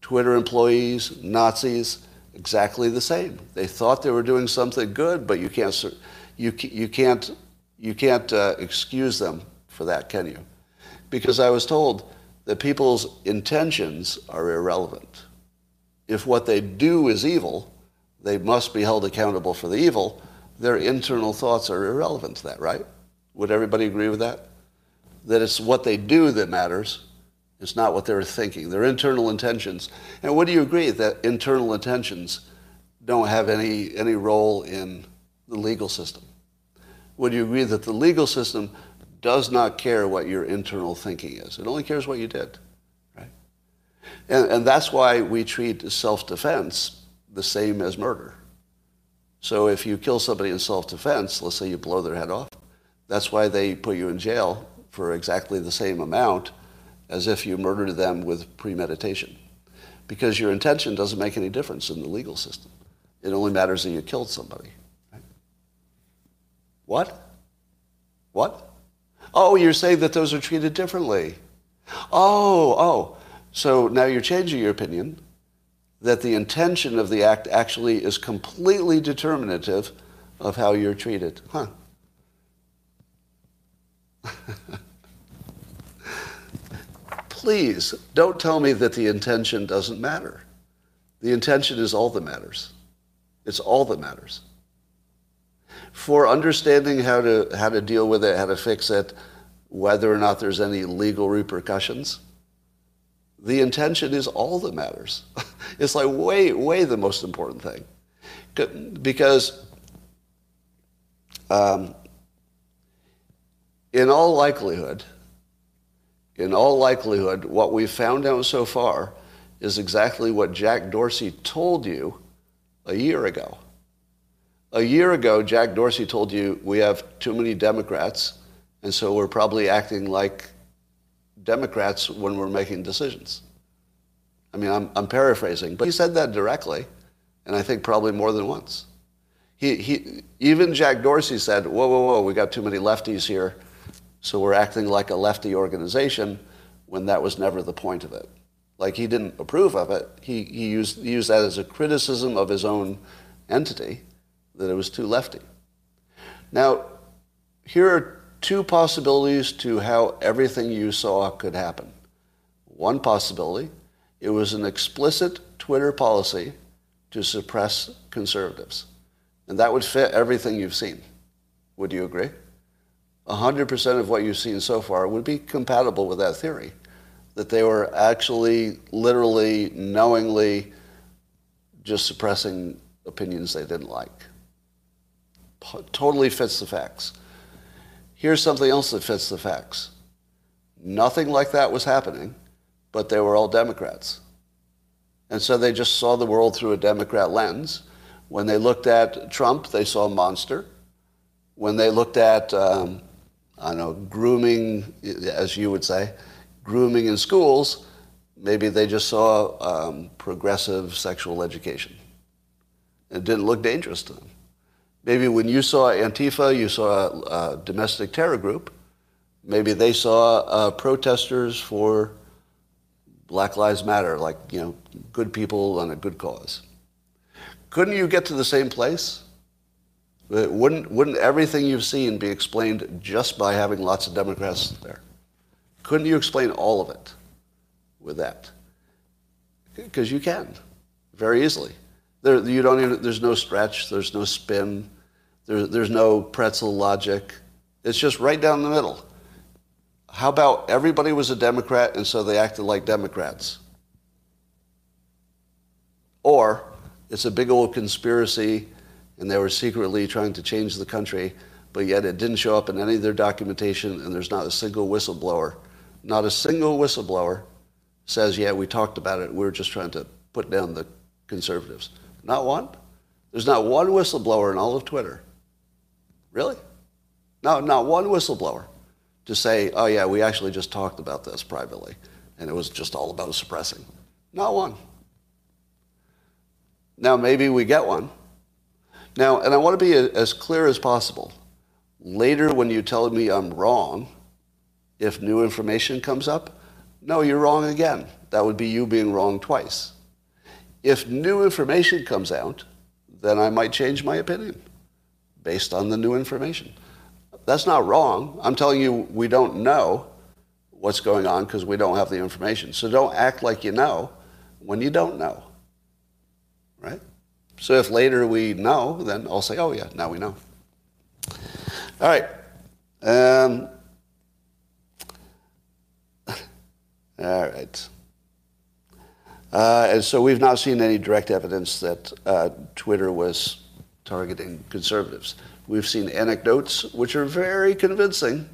S1: Twitter employees, Nazis, exactly the same. They thought they were doing something good, but you can't you, you can't, you can't uh, excuse them for that, can you? Because I was told that people's intentions are irrelevant. If what they do is evil, they must be held accountable for the evil. Their internal thoughts are irrelevant to that, right? Would everybody agree with that? That it's what they do that matters. It's not what they're thinking. Their internal intentions. And would you agree that internal intentions don't have any, any role in the legal system. Would you agree that the legal system does not care what your internal thinking is? It only cares what you did, right? And, and that's why we treat self-defense the same as murder. So if you kill somebody in self-defense, let's say you blow their head off, that's why they put you in jail for exactly the same amount as if you murdered them with premeditation. Because your intention doesn't make any difference in the legal system. It only matters that you killed somebody. What? What? Oh, you're saying that those are treated differently. Oh, oh. So now you're changing your opinion that the intention of the act actually is completely determinative of how you're treated. Huh. Please don't tell me that the intention doesn't matter. The intention is all that matters. It's all that matters for understanding how to, how to deal with it, how to fix it, whether or not there's any legal repercussions. The intention is all that matters. it's like way, way the most important thing. Because um, in all likelihood, in all likelihood, what we've found out so far is exactly what Jack Dorsey told you a year ago A year ago, Jack Dorsey told you we have too many Democrats, and so we're probably acting like Democrats when we're making decisions. I mean, I'm, I'm paraphrasing, but he said that directly, and I think probably more than once. He, he, even Jack Dorsey said, whoa, whoa, whoa, we got too many lefties here, so we're acting like a lefty organization when that was never the point of it. Like he didn't approve of it. He, he, used, he used that as a criticism of his own entity, that it was too lefty. Now, here are two possibilities to how everything you saw could happen. One possibility, it was an explicit Twitter policy to suppress conservatives. And that would fit everything you've seen. Would you agree? 100% of what you've seen so far would be compatible with that theory. That they were actually, literally, knowingly just suppressing opinions they didn't like. Totally fits the facts. Here's something else that fits the facts. Nothing like that was happening, but they were all Democrats. And so they just saw the world through a Democrat lens when they looked at Trump, they saw a monster. When they looked at, um, I know, grooming, as you would say, grooming in schools, maybe they just saw um, progressive sexual education. It didn't look dangerous to them. Maybe when you saw Antifa, you saw a, a domestic terror group. Maybe they saw uh, protesters for Black Lives Matter, like, you know, good people on a good cause. Couldn't you get to the same place? Uh, wouldn't, wouldn't everything you've seen be explained just by having lots of Democrats there? Couldn't you explain all of it with that? Because you can, very easily. There, you don't even, there's no stretch, there's no spin, there, there's no pretzel logic. It's just right down the middle. How about everybody was a Democrat and so they acted like Democrats? Or it's a big old conspiracy and they were secretly trying to change the country, but yet it didn't show up in any of their documentation and there's not a single whistleblower. Not a single whistleblower says, yeah, we talked about it. We are just trying to put down the conservatives. Not one. There's not one whistleblower in all of Twitter. Really? No, not one whistleblower to say, oh yeah, we actually just talked about this privately and it was just all about suppressing. Not one. Now, maybe we get one. Now, and I want to be as clear as possible. Later, when you tell me I'm wrong, if new information comes up, no, you're wrong again. That would be you being wrong twice. If new information comes out, then I might change my opinion based on the new information. That's not wrong. I'm telling you, we don't know what's going on because we don't have the information. So don't act like you know when you don't know right? So if later we know, then I'll say, oh yeah, now we know. All right. Um, all right. Uh, and so we've not seen any direct evidence that uh, Twitter was targeting conservatives. We've seen anecdotes which are very convincing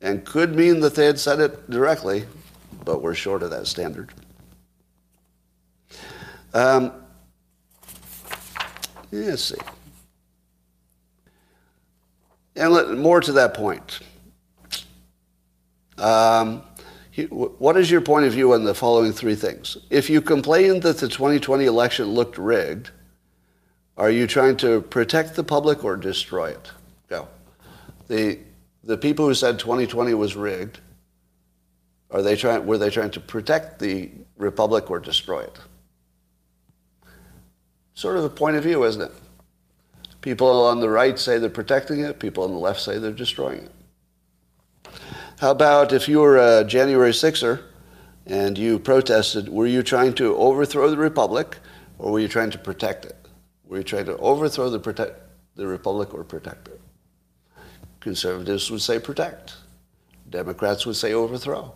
S1: and could mean that they had said it directly, but we're short of that standard. Um, Let's see. And let, more to that point. Um, what is your point of view on the following three things? If you complain that the 2020 election looked rigged, are you trying to protect the public or destroy it? Go. The, the people who said 2020 was rigged, are they trying, were they trying to protect the republic or destroy it? Sort of a point of view, isn't it? People on the right say they're protecting it, people on the left say they're destroying it. How about if you were a January 6er and you protested, were you trying to overthrow the republic or were you trying to protect it? Were you trying to overthrow the, protect, the republic or protect it? Conservatives would say protect. Democrats would say overthrow.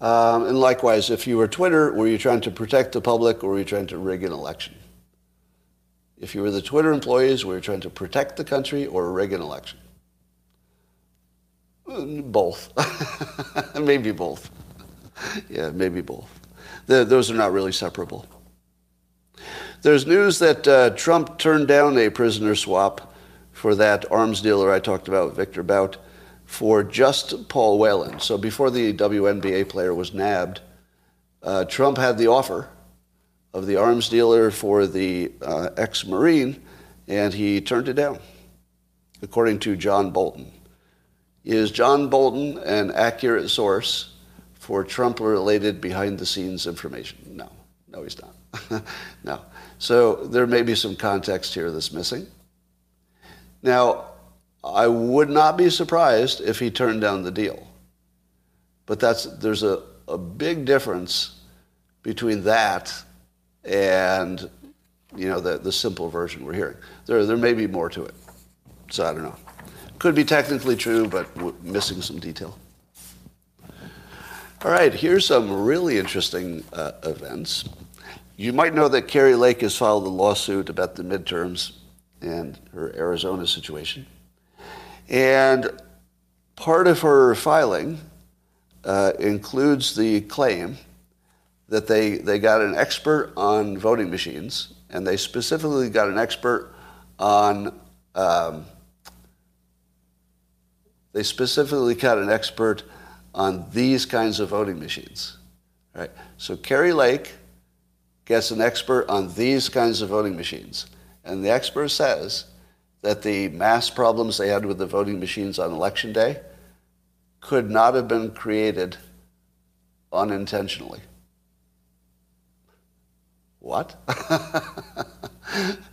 S1: Um, and likewise, if you were Twitter, were you trying to protect the public or were you trying to rig an election? If you were the Twitter employees, were you trying to protect the country or rig an election? Mm, both. maybe both. yeah, maybe both. The, those are not really separable. There's news that uh, Trump turned down a prisoner swap for that arms dealer I talked about, Victor Bout, for just Paul Whelan. So before the WNBA player was nabbed, uh, Trump had the offer of the arms dealer for the uh, ex Marine, and he turned it down, according to John Bolton. Is John Bolton an accurate source for Trump related behind the scenes information? No, no, he's not. no. So there may be some context here that's missing. Now, I would not be surprised if he turned down the deal. But that's, there's a, a big difference between that and you know, the, the simple version we're hearing. There, there may be more to it. So I don't know. Could be technically true, but missing some detail. All right, here's some really interesting uh, events. You might know that Kari Lake has filed a lawsuit about the midterms and her Arizona situation. And part of her filing uh, includes the claim that they, they got an expert on voting machines, and they specifically got an expert on, um, they specifically got an expert on these kinds of voting machines. Right? So Kari Lake gets an expert on these kinds of voting machines. And the expert says that the mass problems they had with the voting machines on election day could not have been created unintentionally. What?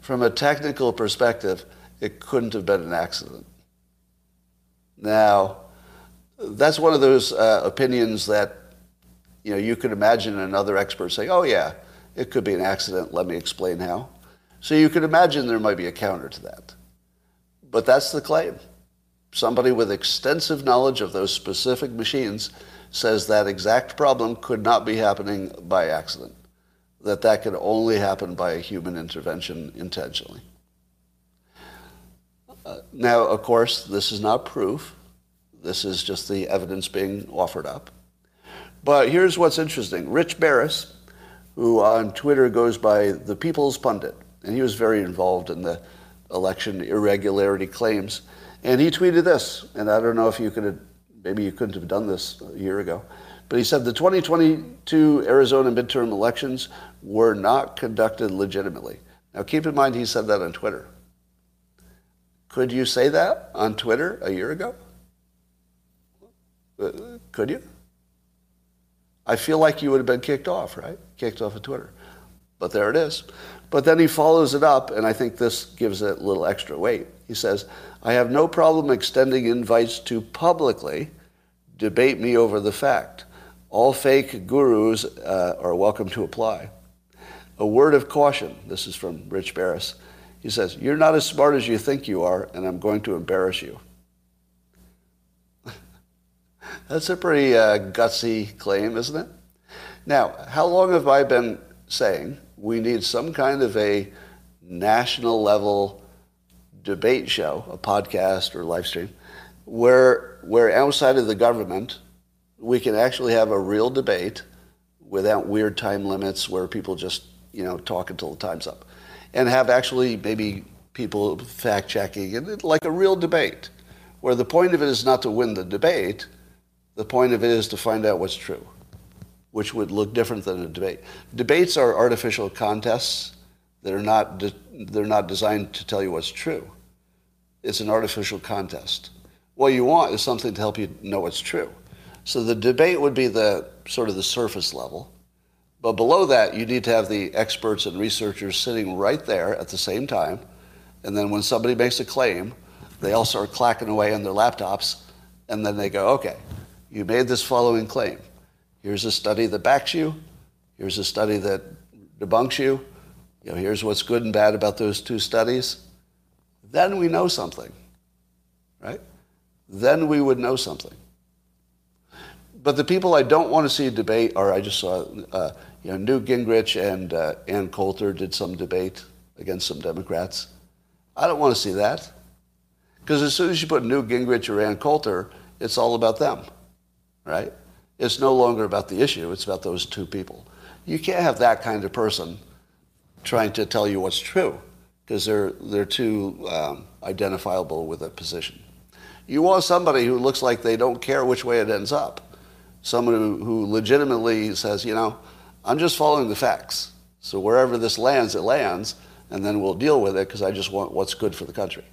S1: From a technical perspective, it couldn't have been an accident. Now, that's one of those uh, opinions that you know, you could imagine another expert saying, oh, yeah, it could be an accident. Let me explain how. So you could imagine there might be a counter to that. But that's the claim. Somebody with extensive knowledge of those specific machines says that exact problem could not be happening by accident, that that could only happen by a human intervention intentionally. Uh, now, of course, this is not proof. This is just the evidence being offered up. But here's what's interesting. Rich Baris, who on Twitter goes by the People's Pundit, and he was very involved in the election irregularity claims. And he tweeted this, and I don't know if you could have, maybe you couldn't have done this a year ago, but he said the 2022 Arizona midterm elections were not conducted legitimately. Now keep in mind he said that on Twitter. Could you say that on Twitter a year ago? Uh, could you? I feel like you would have been kicked off, right? Kicked off of Twitter. But there it is. But then he follows it up, and I think this gives it a little extra weight. He says, I have no problem extending invites to publicly debate me over the fact. All fake gurus uh, are welcome to apply. A word of caution. This is from Rich Baris. He says, You're not as smart as you think you are, and I'm going to embarrass you. That's a pretty uh, gutsy claim, isn't it? Now, how long have I been saying we need some kind of a national level debate show, a podcast or live stream, where, where outside of the government, we can actually have a real debate without weird time limits where people just, you know, talk until the time's up. And have actually maybe people fact checking and like a real debate, where the point of it is not to win the debate, the point of it is to find out what's true, which would look different than a debate. Debates are artificial contests that are not, de- they're not designed to tell you what's true. It's an artificial contest. What you want is something to help you know what's true. So the debate would be the sort of the surface level. But below that, you need to have the experts and researchers sitting right there at the same time. And then when somebody makes a claim, they all start clacking away on their laptops. And then they go, okay, you made this following claim. Here's a study that backs you. Here's a study that debunks you. You know, here's what's good and bad about those two studies. Then we know something, right? Then we would know something. But the people I don't want to see debate are, I just saw, uh, you know, Newt Gingrich and uh, Ann Coulter did some debate against some Democrats. I don't want to see that. Because as soon as you put Newt Gingrich or Ann Coulter, it's all about them right? It's no longer about the issue, it's about those two people. You can't have that kind of person trying to tell you what's true because they're, they're too um, identifiable with a position. You want somebody who looks like they don't care which way it ends up. Someone who, who legitimately says, you know, I'm just following the facts. So wherever this lands, it lands, and then we'll deal with it because I just want what's good for the country.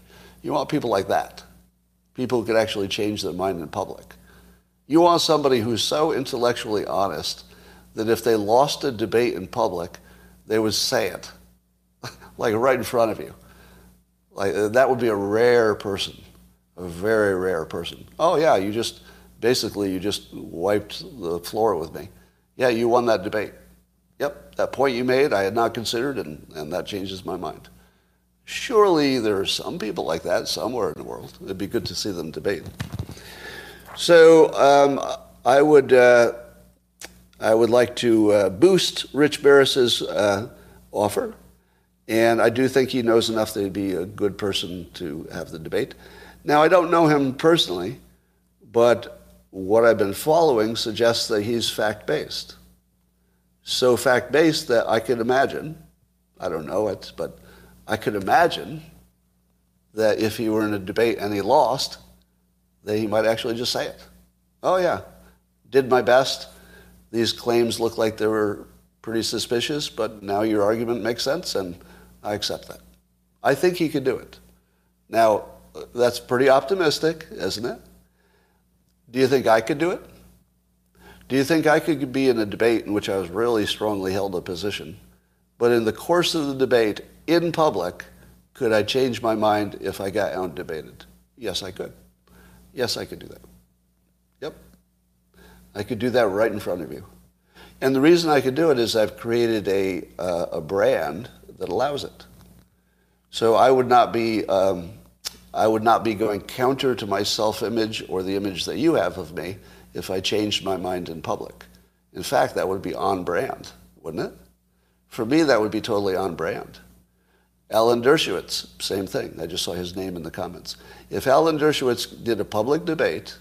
S1: You want people like that. People who can actually change their mind in public. You want somebody who's so intellectually honest that if they lost a debate in public, they would say it, like right in front of you. Like uh, that would be a rare person, a very rare person. Oh yeah, you just basically you just wiped the floor with me. Yeah, you won that debate. Yep, that point you made I had not considered, and, and that changes my mind. Surely there are some people like that somewhere in the world. It'd be good to see them debate. So um, I would. Uh, I would like to uh, boost Rich Baris's uh, offer, and I do think he knows enough that he'd be a good person to have the debate. Now, I don't know him personally, but what I've been following suggests that he's fact based. So fact based that I could imagine, I don't know it, but I could imagine that if he were in a debate and he lost, he might actually just say it. Oh, yeah, did my best these claims look like they were pretty suspicious, but now your argument makes sense, and I accept that. I think he could do it. Now, that's pretty optimistic, isn't it? Do you think I could do it? Do you think I could be in a debate in which I was really strongly held a position, but in the course of the debate, in public, could I change my mind if I got out debated? Yes, I could. Yes, I could do that. Yep. I could do that right in front of you. And the reason I could do it is I've created a, uh, a brand that allows it. So I would not be, um, I would not be going counter to my self-image or the image that you have of me if I changed my mind in public. In fact, that would be on brand, wouldn't it? For me, that would be totally on brand. Alan Dershowitz, same thing. I just saw his name in the comments. If Alan Dershowitz did a public debate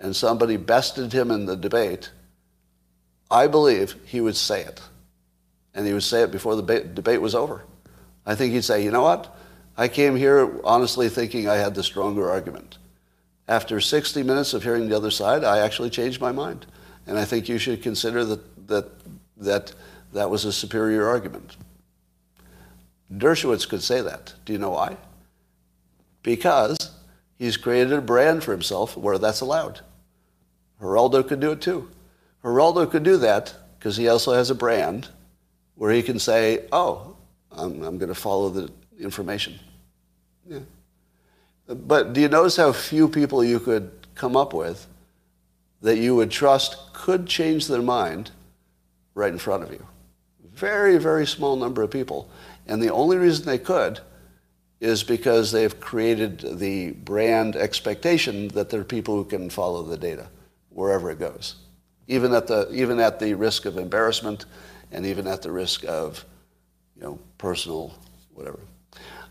S1: and somebody bested him in the debate, I believe he would say it. And he would say it before the debate was over. I think he'd say, you know what? I came here honestly thinking I had the stronger argument. After 60 minutes of hearing the other side, I actually changed my mind. And I think you should consider that that, that, that was a superior argument. Dershowitz could say that. Do you know why? Because he's created a brand for himself where that's allowed. Geraldo could do it too. Geraldo could do that because he also has a brand where he can say, oh, I'm, I'm going to follow the information. Yeah. But do you notice how few people you could come up with that you would trust could change their mind right in front of you? Very, very small number of people. And the only reason they could is because they've created the brand expectation that there are people who can follow the data wherever it goes, even at the, even at the risk of embarrassment and even at the risk of you know, personal whatever.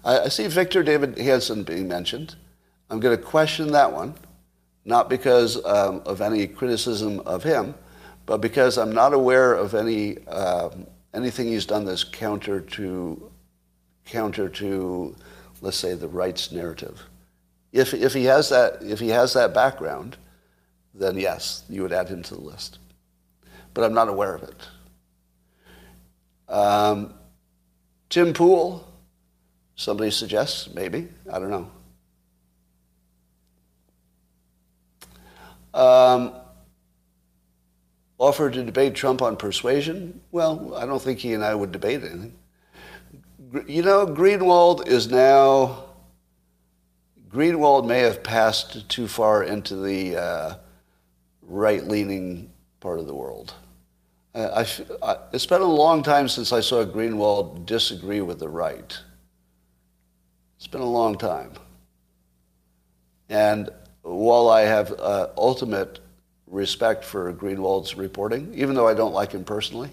S1: I, I see Victor Davis Hanson being mentioned. I'm going to question that one, not because um, of any criticism of him, but because I'm not aware of any um, anything he's done that's counter to counter to, let's say, the rights narrative. If, if he has that if he has that background, then yes, you would add him to the list. But I'm not aware of it. Um, Tim Pool, somebody suggests, maybe, I don't know. Um, offered to debate Trump on persuasion. Well, I don't think he and I would debate anything. You know, Greenwald is now, Greenwald may have passed too far into the uh, right leaning part of the world. I, I, it's been a long time since I saw Greenwald disagree with the right. It's been a long time. And while I have uh, ultimate respect for Greenwald's reporting, even though I don't like him personally,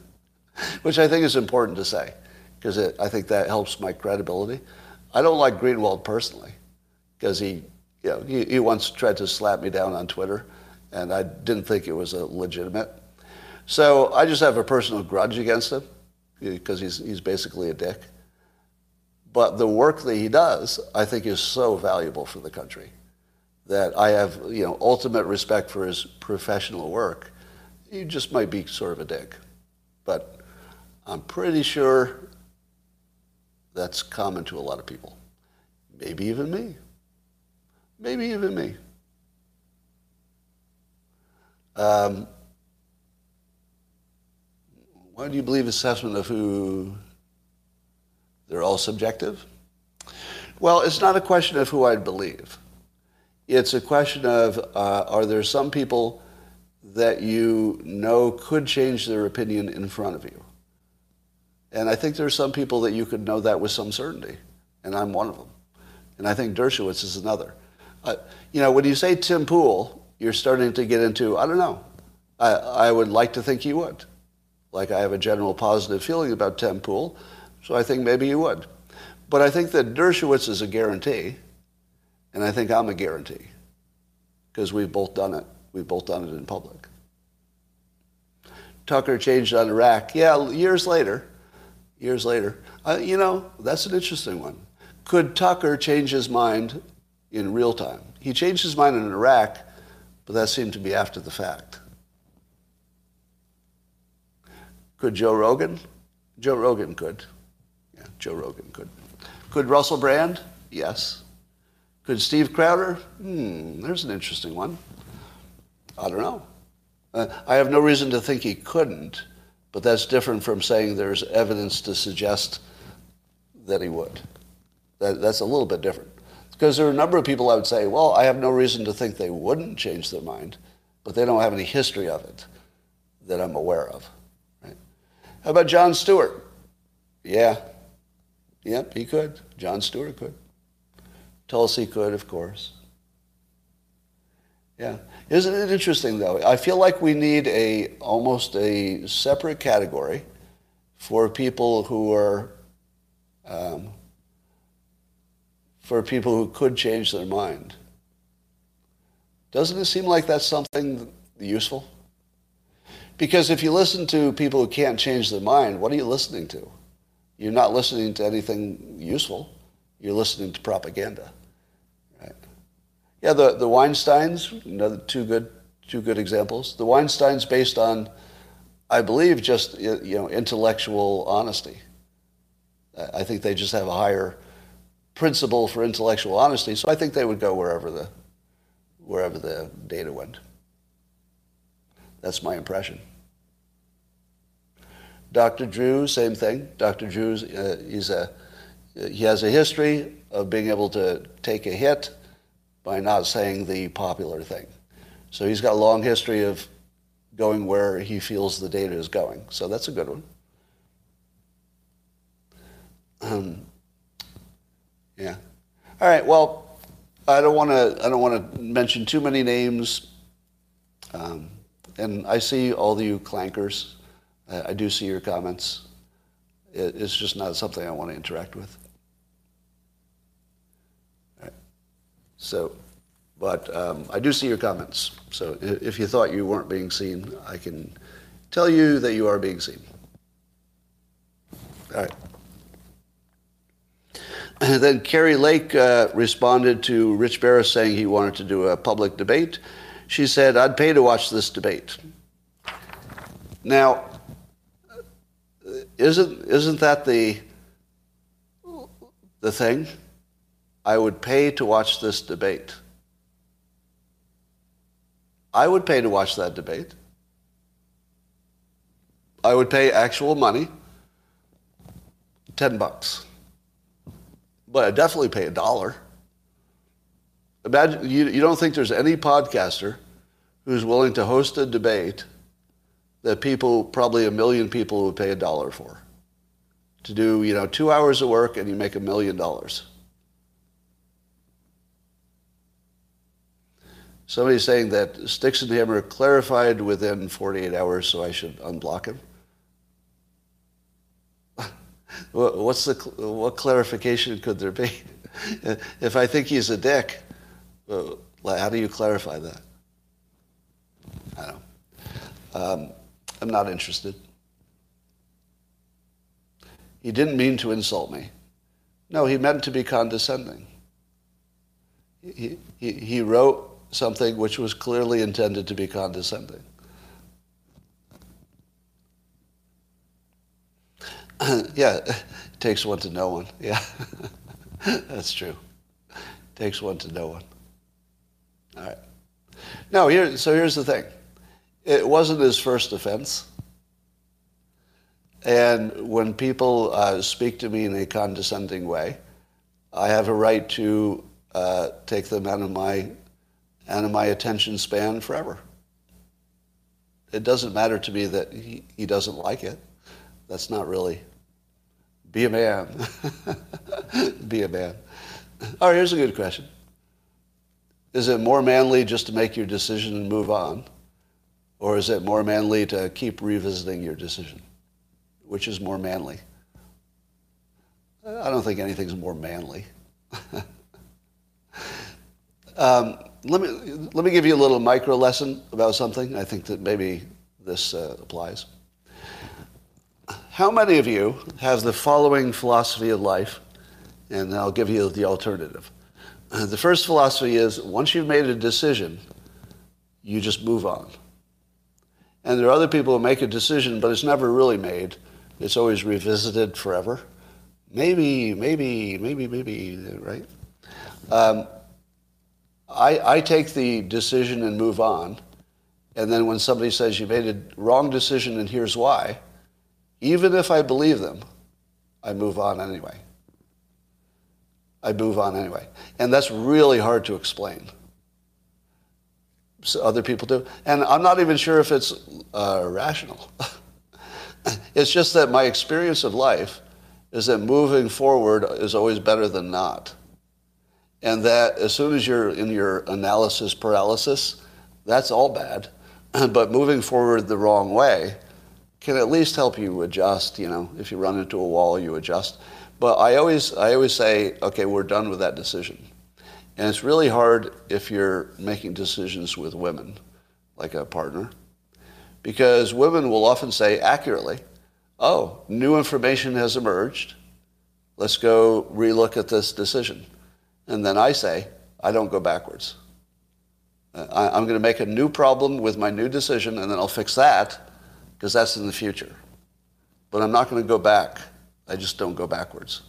S1: which I think is important to say, because I think that helps my credibility. I don't like Greenwald personally, because he, you know, he, he once tried to slap me down on Twitter and I didn't think it was legitimate. So I just have a personal grudge against him. because he's, he's basically a dick. But the work that he does, I think, is so valuable for the country that I have, you know, ultimate respect for his professional work. He just might be sort of a dick. But I'm pretty sure that's common to a lot of people. Maybe even me. Maybe even me. Um, why do you believe assessment of who? They're all subjective? Well, it's not a question of who I believe. It's a question of uh, are there some people that you know could change their opinion in front of you? And I think there are some people that you could know that with some certainty, and I'm one of them. And I think Dershowitz is another. Uh, you know, when you say Tim Pool, you're starting to get into, I don't know. I, I would like to think you would. Like I have a general positive feeling about Tim Pool, so I think maybe you would. But I think that Dershowitz is a guarantee, and I think I'm a guarantee, because we've both done it. We've both done it in public. Tucker changed on Iraq. Yeah, years later. Years later. Uh, you know, that's an interesting one. Could Tucker change his mind in real time? He changed his mind in Iraq, but that seemed to be after the fact. Could Joe Rogan? Joe Rogan could. Yeah, Joe Rogan could. Could Russell Brand? Yes. Could Steve Crowder? Hmm, there's an interesting one. I don't know. Uh, I have no reason to think he couldn't, but that's different from saying there's evidence to suggest that he would. That, that's a little bit different. Because there are a number of people I would say, well, I have no reason to think they wouldn't change their mind, but they don't have any history of it that I'm aware of. Right? How about Jon Stewart? Yeah. Yep, he could. Jon Stewart could. Tulsi could, of course. Yeah. Isn't it interesting though? I feel like we need a almost a separate category for people who are um, for people who could change their mind. Doesn't it seem like that's something useful? Because if you listen to people who can't change their mind, what are you listening to? You're not listening to anything useful. You're listening to propaganda. Right? Yeah, the, the Weinsteins, another two good, two good examples. The Weinsteins based on, I believe, just you know, intellectual honesty. I think they just have a higher principle for intellectual honesty, so I think they would go wherever the, wherever the data went. That's my impression. Dr. Drew, same thing. Dr. Drew, uh, he's a, he has a history of being able to take a hit by not saying the popular thing. So he's got a long history of going where he feels the data is going. So that's a good one. Um, yeah. All right. Well, I don't want to. I don't want to mention too many names. Um, and I see all the you clankers. I, I do see your comments. It, it's just not something I want to interact with. All right. So, but um, I do see your comments. So if you thought you weren't being seen, I can tell you that you are being seen. All right. And then Kari Lake uh, responded to Rich Baris saying he wanted to do a public debate. She said, I'd pay to watch this debate. Now, isn't, isn't that the, the thing? I would pay to watch this debate. I would pay to watch that debate. I would pay actual money, 10 bucks but I definitely pay a dollar. Imagine you, you don't think there's any podcaster who's willing to host a debate that people, probably a million people, would pay a dollar for. To do, you know, two hours of work and you make a million dollars. Somebody's saying that Sticks and Hammer clarified within 48 hours, so I should unblock him. What's the what clarification could there be? if I think he's a dick, how do you clarify that? I don't. Um, I'm not interested. He didn't mean to insult me. No, he meant to be condescending. He, he, he wrote something which was clearly intended to be condescending. yeah, it takes one to know one. Yeah, that's true. It takes one to know one. All right. Now, here, so here's the thing. It wasn't his first offense. And when people uh, speak to me in a condescending way, I have a right to uh, take them out of my of my attention span forever. It doesn't matter to me that he, he doesn't like it. That's not really. Be a man. Be a man. All right, here's a good question. Is it more manly just to make your decision and move on? Or is it more manly to keep revisiting your decision? Which is more manly? I don't think anything's more manly. um, let, me, let me give you a little micro lesson about something. I think that maybe this uh, applies. How many of you have the following philosophy of life? And I'll give you the alternative. The first philosophy is once you've made a decision, you just move on. And there are other people who make a decision, but it's never really made. It's always revisited forever. Maybe, maybe, maybe, maybe, right? Um, I, I take the decision and move on. And then when somebody says you made a wrong decision and here's why, even if I believe them, I move on anyway. I move on anyway. And that's really hard to explain. So other people do. And I'm not even sure if it's uh, rational. it's just that my experience of life is that moving forward is always better than not. And that as soon as you're in your analysis paralysis, that's all bad. but moving forward the wrong way can at least help you adjust. You know, if you run into a wall, you adjust. But I always, I always say, okay, we're done with that decision. And it's really hard if you're making decisions with women, like a partner, because women will often say accurately, oh, new information has emerged. Let's go relook at this decision. And then I say, I don't go backwards. Uh, I, am going to make a new problem with my new decision, and then I'll fix that because that's in the future. But I'm not going to go back. I just don't go backwards.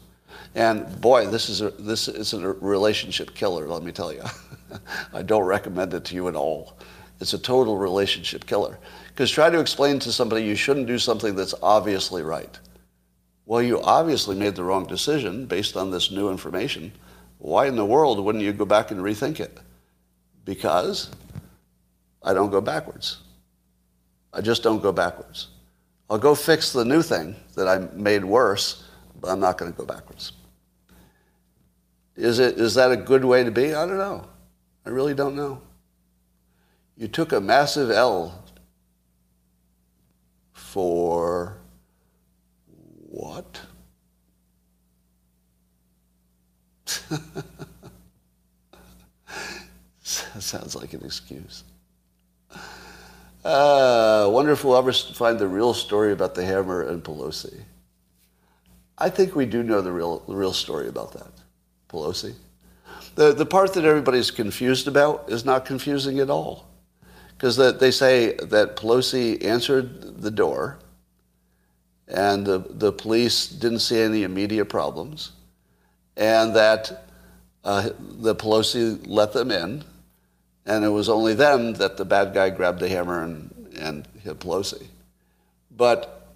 S1: And boy, this is a, this is a relationship killer, let me tell you. I don't recommend it to you at all. It's a total relationship killer. Because try to explain to somebody you shouldn't do something that's obviously right. Well, you obviously made the wrong decision based on this new information. Why in the world wouldn't you go back and rethink it? Because I don't go backwards. I just don't go backwards. I'll go fix the new thing that I made worse, but I'm not going to go backwards. Is, it, is that a good way to be? I don't know. I really don't know. You took a massive L for what? That sounds like an excuse. Uh, wonder if we'll ever find the real story about the hammer and Pelosi. I think we do know the real, the real story about that, Pelosi. The, the part that everybody's confused about is not confusing at all. Because they say that Pelosi answered the door and the, the police didn't see any immediate problems and that uh, the Pelosi let them in and it was only then that the bad guy grabbed the hammer and, and hit Pelosi. But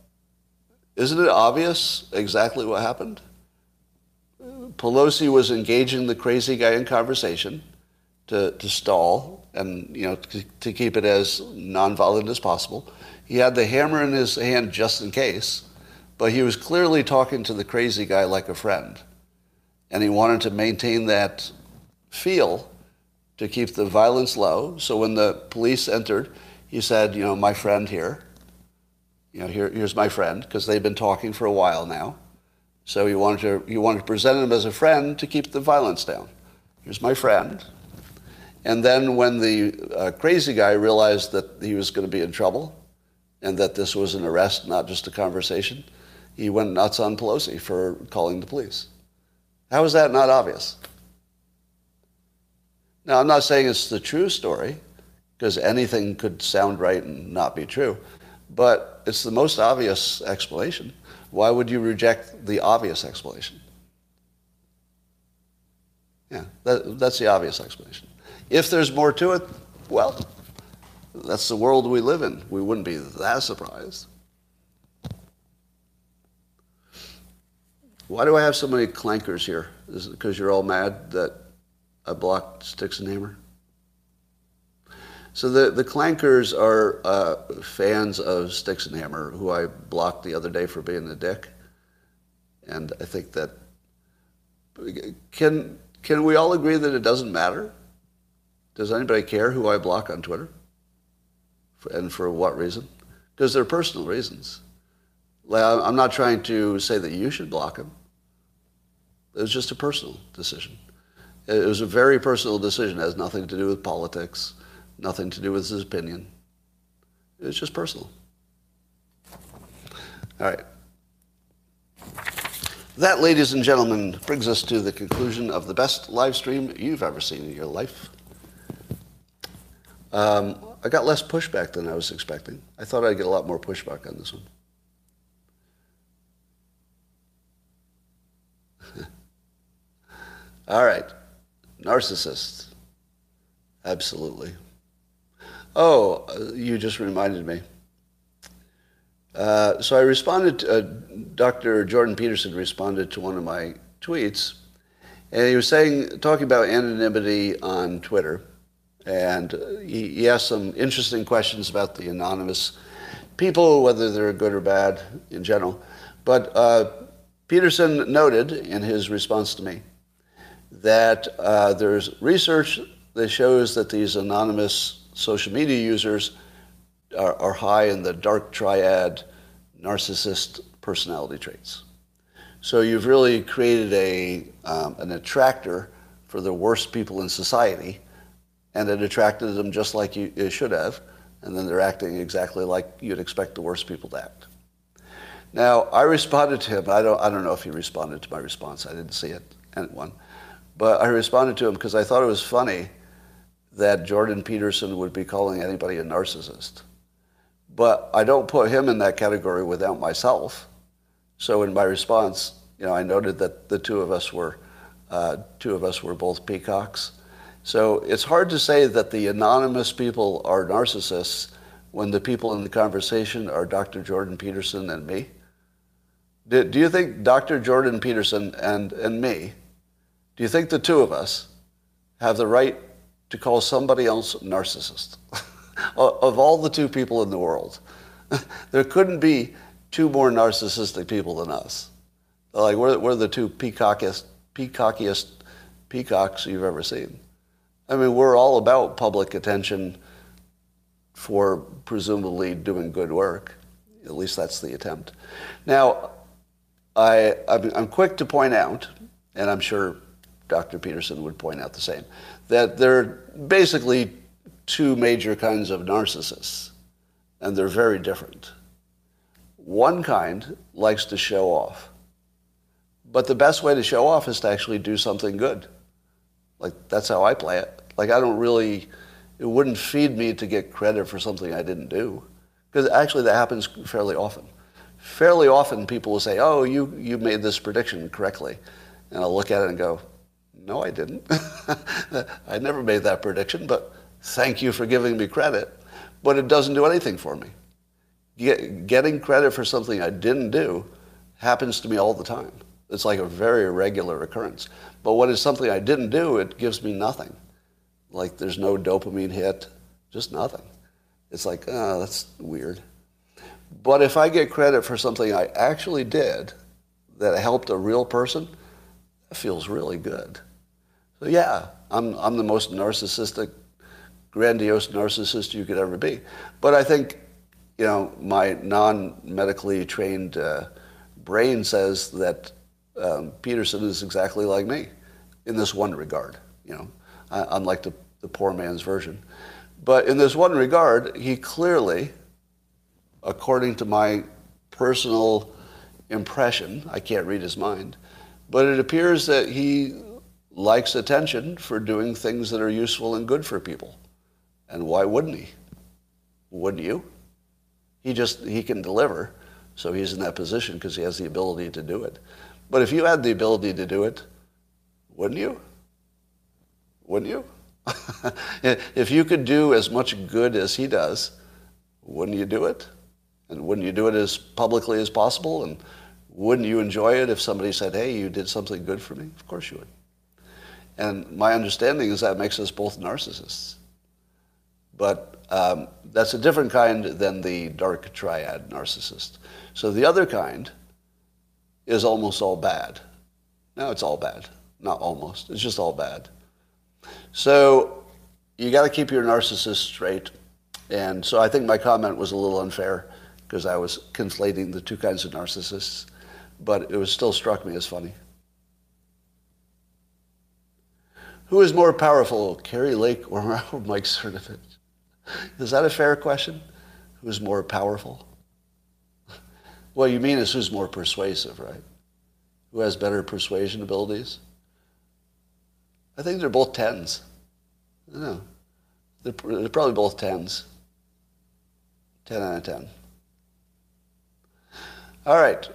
S1: isn't it obvious exactly what happened? Pelosi was engaging the crazy guy in conversation to, to stall and you know to, to keep it as nonviolent as possible. He had the hammer in his hand just in case, but he was clearly talking to the crazy guy like a friend. And he wanted to maintain that feel to keep the violence low. So when the police entered, he said, you know, my friend here, you know, here, here's my friend, because they've been talking for a while now. So he wanted to he wanted to present him as a friend to keep the violence down. Here's my friend. And then when the uh, crazy guy realized that he was going to be in trouble and that this was an arrest, not just a conversation, he went nuts on Pelosi for calling the police. How is that not obvious? Now, I'm not saying it's the true story, because anything could sound right and not be true, but it's the most obvious explanation. Why would you reject the obvious explanation? Yeah, that, that's the obvious explanation. If there's more to it, well, that's the world we live in. We wouldn't be that surprised. Why do I have so many clankers here? Is it because you're all mad that I blocked Sticks and Hammer? So the, the clankers are uh, fans of Sticks and Hammer, who I blocked the other day for being a dick. And I think that can can we all agree that it doesn't matter? Does anybody care who I block on Twitter? And for what reason? Because they're personal reasons. I'm not trying to say that you should block him. It was just a personal decision. It was a very personal decision. It has nothing to do with politics, nothing to do with his opinion. It was just personal. All right. That, ladies and gentlemen, brings us to the conclusion of the best live stream you've ever seen in your life. Um, I got less pushback than I was expecting. I thought I'd get a lot more pushback on this one. All right. Narcissist. Absolutely. Oh, uh, you just reminded me. Uh, so I responded, uh, Dr. Jordan Peterson responded to one of my tweets, and he was saying, talking about anonymity on Twitter, and he, he asked some interesting questions about the anonymous people, whether they're good or bad in general. But uh, Peterson noted in his response to me that uh, there's research that shows that these anonymous social media users are, are high in the dark triad narcissist personality traits. So you've really created a, um, an attractor for the worst people in society, and it attracted them just like you, it should have, and then they're acting exactly like you'd expect the worst people to act. Now, I responded to him. I don't, I don't know if he responded to my response. I didn't see it, one. But I responded to him because I thought it was funny that Jordan Peterson would be calling anybody a narcissist. But I don't put him in that category without myself. So in my response, you know, I noted that the two of us were, uh, two of us were both peacocks. So it's hard to say that the anonymous people are narcissists when the people in the conversation are Dr. Jordan Peterson and me. Do, do you think Dr. Jordan Peterson and, and me do you think the two of us have the right to call somebody else narcissist? of all the two people in the world, there couldn't be two more narcissistic people than us. Like we're, we're the two peacockiest, peacockiest peacocks you've ever seen. I mean, we're all about public attention for presumably doing good work. At least that's the attempt. Now, I, I'm quick to point out, and I'm sure Dr. Peterson would point out the same, that there are basically two major kinds of narcissists, and they're very different. One kind likes to show off, but the best way to show off is to actually do something good. Like, that's how I play it. Like, I don't really, it wouldn't feed me to get credit for something I didn't do. Because actually, that happens fairly often. Fairly often, people will say, Oh, you, you made this prediction correctly. And I'll look at it and go, no, I didn't. I never made that prediction, but thank you for giving me credit. But it doesn't do anything for me. Get, getting credit for something I didn't do happens to me all the time. It's like a very irregular occurrence. But when it's something I didn't do, it gives me nothing. Like there's no dopamine hit, just nothing. It's like, oh, that's weird. But if I get credit for something I actually did that helped a real person, that feels really good. So yeah, I'm, I'm the most narcissistic, grandiose narcissist you could ever be. But I think, you know, my non-medically trained uh, brain says that um, Peterson is exactly like me in this one regard, you know, unlike the, the poor man's version. But in this one regard, he clearly, according to my personal impression. I can't read his mind. But it appears that he likes attention for doing things that are useful and good for people. And why wouldn't he? Wouldn't you? He just, he can deliver. So he's in that position because he has the ability to do it. But if you had the ability to do it, wouldn't you? Wouldn't you? if you could do as much good as he does, wouldn't you do it? And wouldn't you do it as publicly as possible? And wouldn't you enjoy it if somebody said, hey, you did something good for me? Of course you would. And my understanding is that makes us both narcissists. But um, that's a different kind than the dark triad narcissist. So the other kind is almost all bad. No, it's all bad. Not almost. It's just all bad. So you got to keep your narcissist straight. And so I think my comment was a little unfair because I was conflating the two kinds of narcissists, but it was still struck me as funny. Who is more powerful, Kari Lake or Mike Cernovich? Is that a fair question? Who's more powerful? What you mean is who's more persuasive, right? Who has better persuasion abilities? I think they're both tens. I know. They're, they're probably both tens. 10 out of 10. All right.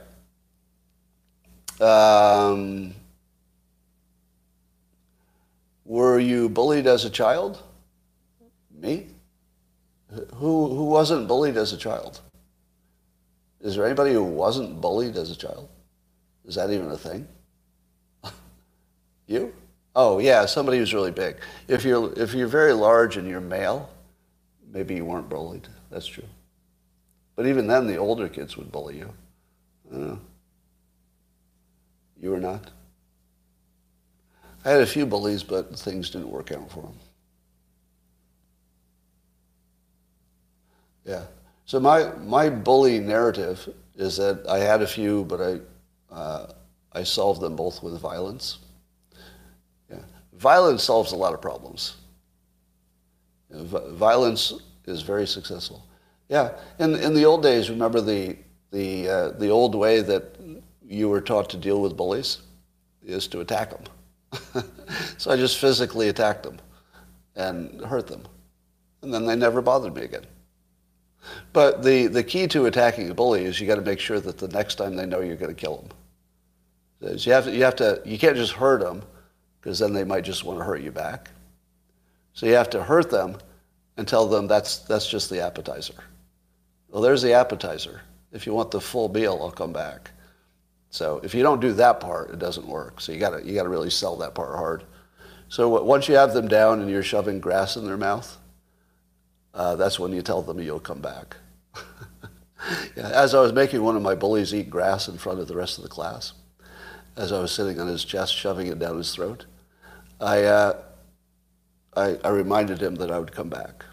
S1: Um, were you bullied as a child? Me? Who, who wasn't bullied as a child? Is there anybody who wasn't bullied as a child? Is that even a thing? you? Oh yeah, somebody who's really big. If you're if you're very large and you're male, maybe you weren't bullied. That's true. But even then, the older kids would bully you. You were not. I had a few bullies, but things didn't work out for them. Yeah. So my, my bully narrative is that I had a few, but I, uh, I solved them both with violence. Yeah. Violence solves a lot of problems. violence is very successful. Yeah. In, in the old days, remember the, the, uh, the old way that you were taught to deal with bullies is to attack them. so I just physically attacked them and hurt them. And then they never bothered me again. But the, the key to attacking a bully is you got to make sure that the next time they know you're going to kill them. You have to, you have to, you can't just hurt them because then they might just want to hurt you back. So you have to hurt them and tell them that's, that's just the appetizer. Well, there's the appetizer. If you want the full meal, I'll come back. So if you don't do that part, it doesn't work. So you got to you got to really sell that part hard. So once you have them down and you're shoving grass in their mouth, uh, that's when you tell them you'll come back. yeah, as I was making one of my bullies eat grass in front of the rest of the class, as I was sitting on his chest, shoving it down his throat, I, uh, I, I reminded him that I would come back.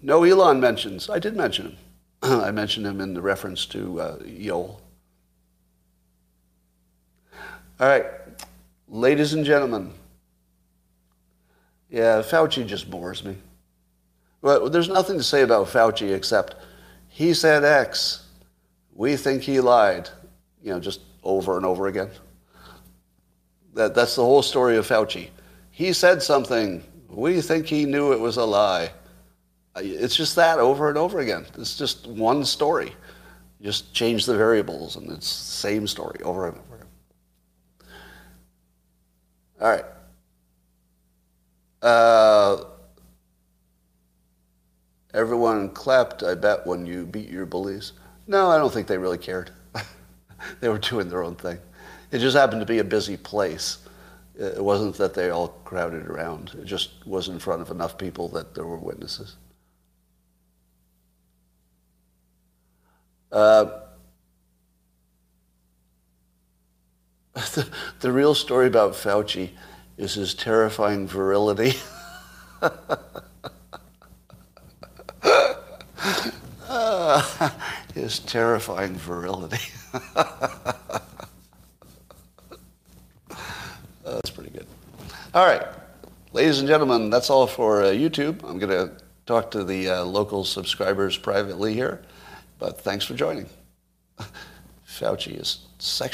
S1: No Elon mentions. I did mention him. I mentioned him in the reference to uh, Yoel. All right, ladies and gentlemen, yeah, Fauci just bores me. But there's nothing to say about Fauci except he said X. We think he lied. You know, just over and over again. That, that's the whole story of Fauci. He said something. We think he knew it was a lie. It's just that over and over again. It's just one story. You just change the variables and it's the same story over and over again. All right. Uh, everyone clapped, I bet, when you beat your bullies. No, I don't think they really cared. they were doing their own thing. It just happened to be a busy place. It wasn't that they all crowded around. It just was in front of enough people that there were witnesses. Uh, the, the real story about Fauci is his terrifying virility. his terrifying virility. that's pretty good. All right, ladies and gentlemen, that's all for uh, YouTube. I'm going to talk to the uh, local subscribers privately here. But thanks for joining. Fauci is sexual.